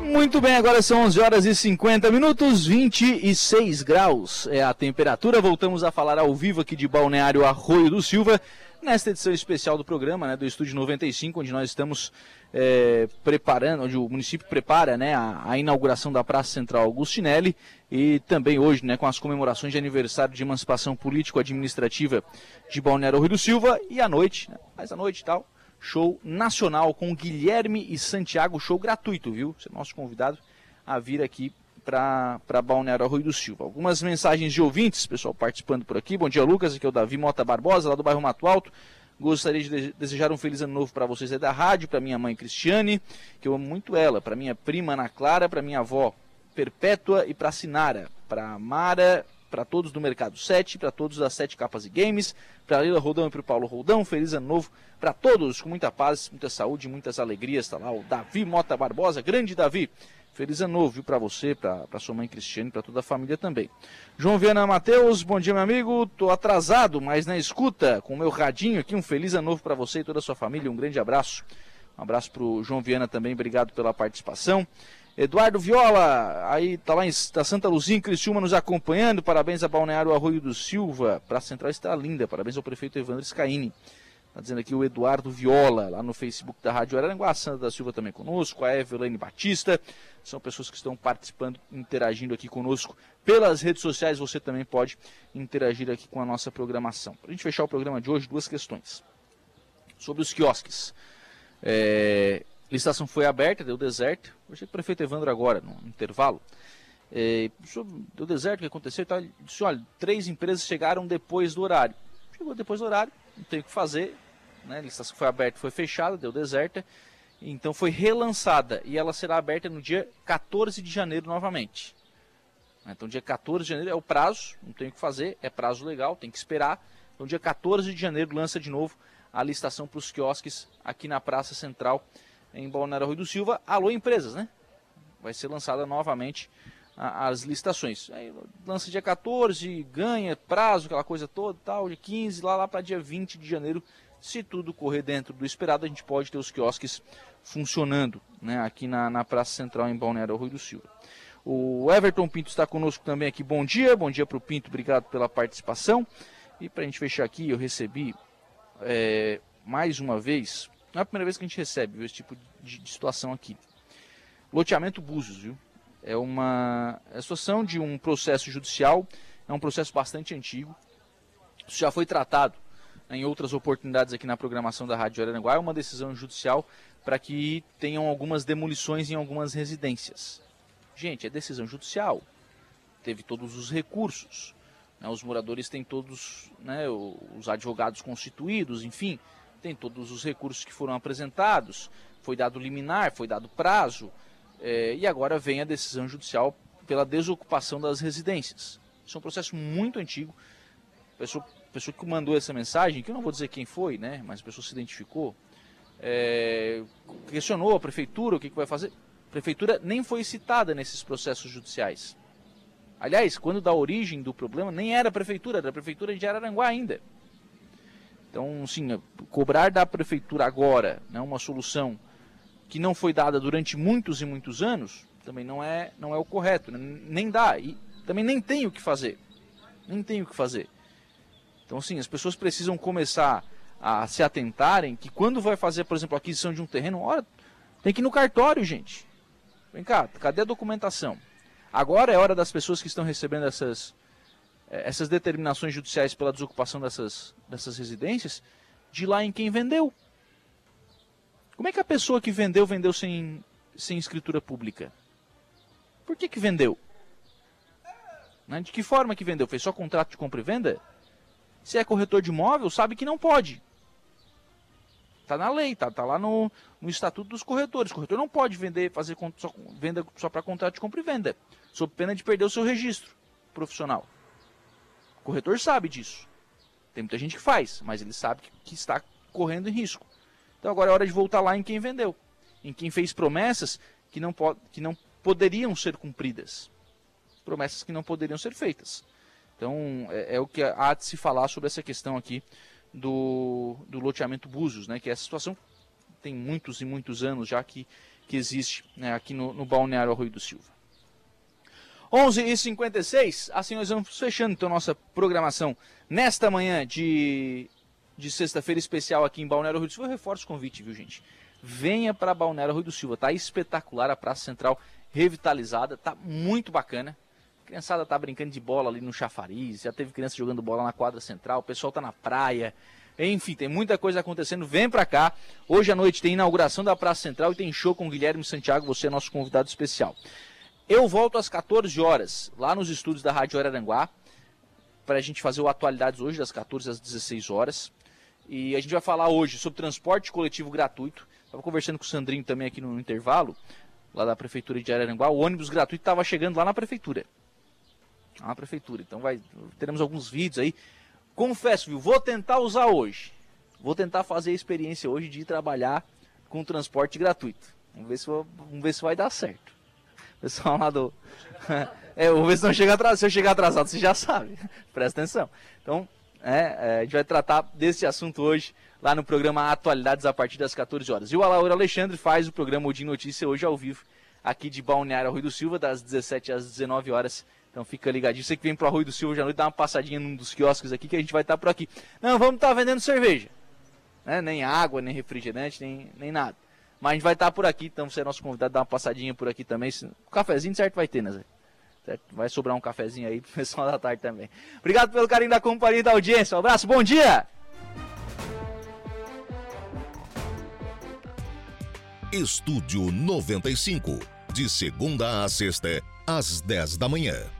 S2: Muito bem, agora são 11 horas e 50 minutos, 26 graus é a temperatura. Voltamos a falar ao vivo aqui de Balneário Arroio do Silva nesta edição especial do programa, né, do Estúdio 95, onde nós estamos é, preparando, onde o município prepara né, a, a, inauguração da Praça Central Augustinelli e também hoje né, com as comemorações de aniversário de emancipação político-administrativa de Balneário Arroio do Silva e à noite, né, mais à noite e tal show nacional com Guilherme e Santiago, show gratuito, viu? Você é nosso convidado a vir aqui para Balneário Arroio do Silva. Algumas mensagens de ouvintes, pessoal participando por aqui. Bom dia, Lucas. Aqui é o Davi Mota Barbosa, lá do bairro Mato Alto. Gostaria de desejar um feliz ano novo para vocês aí da rádio, para minha mãe Cristiane, que eu amo muito ela, para minha prima Ana Clara, para minha avó Perpétua e para Sinara, para Mara, para todos do Mercado 7, para todos das Sete Capas e Games, para Lila Roldão e para o Paulo Roldão. Feliz ano novo para todos, com muita paz, muita saúde, muitas alegrias. Está lá o Davi Mota Barbosa, grande Davi. Feliz ano novo, viu, para você, para sua mãe Cristiane, para toda a família também. João Viana Matheus, bom dia, meu amigo. Tô atrasado, mas na escuta, com o meu radinho aqui. Um feliz ano novo para você e toda a sua família. Um grande abraço. Um abraço para o João Viana também, obrigado pela participação. Eduardo Viola, aí tá lá em tá Santa Luzia, em Criciúma, nos acompanhando. Parabéns a Balneário Arroio do Silva. Praça Central está linda. Parabéns ao prefeito Evandro Scaini. Está dizendo aqui o Eduardo Viola, lá no Facebook da Rádio Araranguá. A Sandra da Silva também conosco. A Evelane Batista. São pessoas que estão participando, interagindo aqui conosco pelas redes sociais. Você também pode interagir aqui com a nossa programação. Para a gente fechar o programa de hoje, duas questões. Sobre os quiosques. É, licitação foi aberta, deu deserto. Que o prefeito Evandro agora, no intervalo. É, deu deserto, o que aconteceu? Ele disse, olha, três empresas chegaram depois do horário. Chegou depois do horário, não tem o que fazer. Né? A licitação foi aberta, foi fechada, deu deserta. Então foi relançada e ela será aberta no dia 14 de janeiro novamente. Então dia 14 de janeiro é o prazo, não tem o que fazer, é prazo legal, tem que esperar. Então dia 14 de janeiro lança de novo a licitação para os quiosques aqui na Praça Central em Balneário Rui do Silva. Alô, empresas, né? Vai ser lançada novamente a, as licitações. Aí lança dia 14, ganha prazo, aquela coisa toda, tal, de 15, lá, lá para dia 20 de janeiro. Se tudo correr dentro do esperado, a gente pode ter os quiosques funcionando né, aqui na, na Praça Central em Balneário Rui do Silva. O Everton Pinto está conosco também aqui. Bom dia, bom dia para o Pinto, obrigado pela participação. E para a gente fechar aqui, eu recebi é, mais uma vez não é a primeira vez que a gente recebe viu, esse tipo de, de, situação aqui. Loteamento Búzios, viu? É uma é situação de um processo judicial, é um processo bastante antigo. Isso já foi tratado em outras oportunidades aqui na programação da Rádio Araranguá. É uma decisão judicial para que tenham algumas demolições em algumas residências. Gente, é decisão judicial. Teve todos os recursos. Né? Os moradores têm todos né, os advogados constituídos, enfim tem todos os recursos que foram apresentados, foi dado liminar, foi dado prazo, é, e agora vem a decisão judicial pela desocupação das residências. Isso é um processo muito antigo. A pessoa, pessoa que mandou essa mensagem, que eu não vou dizer quem foi, né, mas a pessoa se identificou, é, questionou a prefeitura o que, que vai fazer. A prefeitura nem foi citada nesses processos judiciais. Aliás, quando da origem do problema, nem era a prefeitura, era a prefeitura de Araranguá ainda. Então, sim, cobrar da prefeitura agora né, uma solução que não foi dada durante muitos e muitos anos também não é, não é o correto, né? nem dá e também nem tem o que fazer, nem tem o que fazer. Então, sim, as pessoas precisam começar a se atentarem que quando vai fazer, por exemplo, a aquisição de um terreno, olha, tem que ir no cartório, gente. Vem cá, cadê a documentação? Agora é hora das pessoas que estão recebendo essas é, essas determinações judiciais pela desocupação dessas, dessas residências de lá em quem vendeu. Como é que a pessoa que vendeu, vendeu sem, sem escritura pública? Por que, que vendeu? Né? De que forma que vendeu? Fez só contrato de compra e venda? Se é corretor de imóvel, sabe que não pode. Está na lei, está tá lá no, no estatuto dos corretores. O corretor não pode vender, fazer só, venda só para contrato de compra e venda, sob pena de perder o seu registro profissional. O corretor sabe disso. Tem muita gente que faz, mas ele sabe que, que está correndo em risco. Então agora é hora de voltar lá em quem vendeu, em quem fez promessas que não, que não poderiam ser cumpridas. Promessas que não poderiam ser feitas. Então é, é, o que há de se falar sobre essa questão aqui do, do loteamento Búzios, né? que essa situação tem muitos e muitos anos já que, que existe né, aqui no, no Balneário Arroio do Silva. 11h56, assim nós vamos fechando então nossa programação nesta manhã de, de sexta-feira especial aqui em Balneário Arroio do Silva. Eu reforço o convite, viu gente? Venha para Balneário Arroio do Silva, tá espetacular a Praça Central revitalizada, tá muito bacana. Criançada tá brincando de bola ali no chafariz, já teve criança jogando bola na quadra central, o pessoal tá na praia. Enfim, tem muita coisa acontecendo. Vem para cá. Hoje à noite tem inauguração da Praça Central e tem show com Guilherme Santiago, você é nosso convidado especial. Eu volto às 14 horas, lá nos estúdios da Rádio Araranguá, para a gente fazer o Atualidades hoje, das 14 às 16 horas. E a gente vai falar hoje sobre transporte coletivo gratuito. Estava conversando com o Sandrinho também aqui no intervalo, lá da Prefeitura de Araranguá. O ônibus gratuito estava chegando lá na Prefeitura. Lá na Prefeitura. Então vai, teremos alguns vídeos aí. Confesso, viu? Vou tentar usar hoje. Vou tentar fazer a experiência hoje de trabalhar com transporte gratuito. Vamos ver se, vamos ver se vai dar certo pessoal lá do. <laughs> é, vou ver se não chega atrasado. Se eu chegar atrasado, você já sabe. <laughs> Presta atenção. Então, é, é, a gente vai tratar desse assunto hoje lá no programa Atualidades a partir das 14 horas. E o Alauro Alexandre faz o programa Odin Notícia hoje ao vivo, aqui de Balneário Rui do Silva, das 17 às 19 horas. Então fica ligadinho. Você que vem pro Rui do Silva hoje à noite, dá uma passadinha num dos quiosques aqui que a gente vai estar por aqui. Não, vamos estar tá vendendo cerveja. Né? Nem água, nem refrigerante, nem, nem nada. Mas a gente vai estar por aqui, então você é nosso convidado, dar uma passadinha por aqui também. Um cafezinho certo vai ter, né, Zé? Certo? Vai sobrar um cafezinho aí pro <laughs> pessoal da tarde também. Obrigado pelo carinho da companhia e da audiência. Um abraço, bom dia!
S1: Estúdio 95, de segunda a sexta, às 10 da manhã.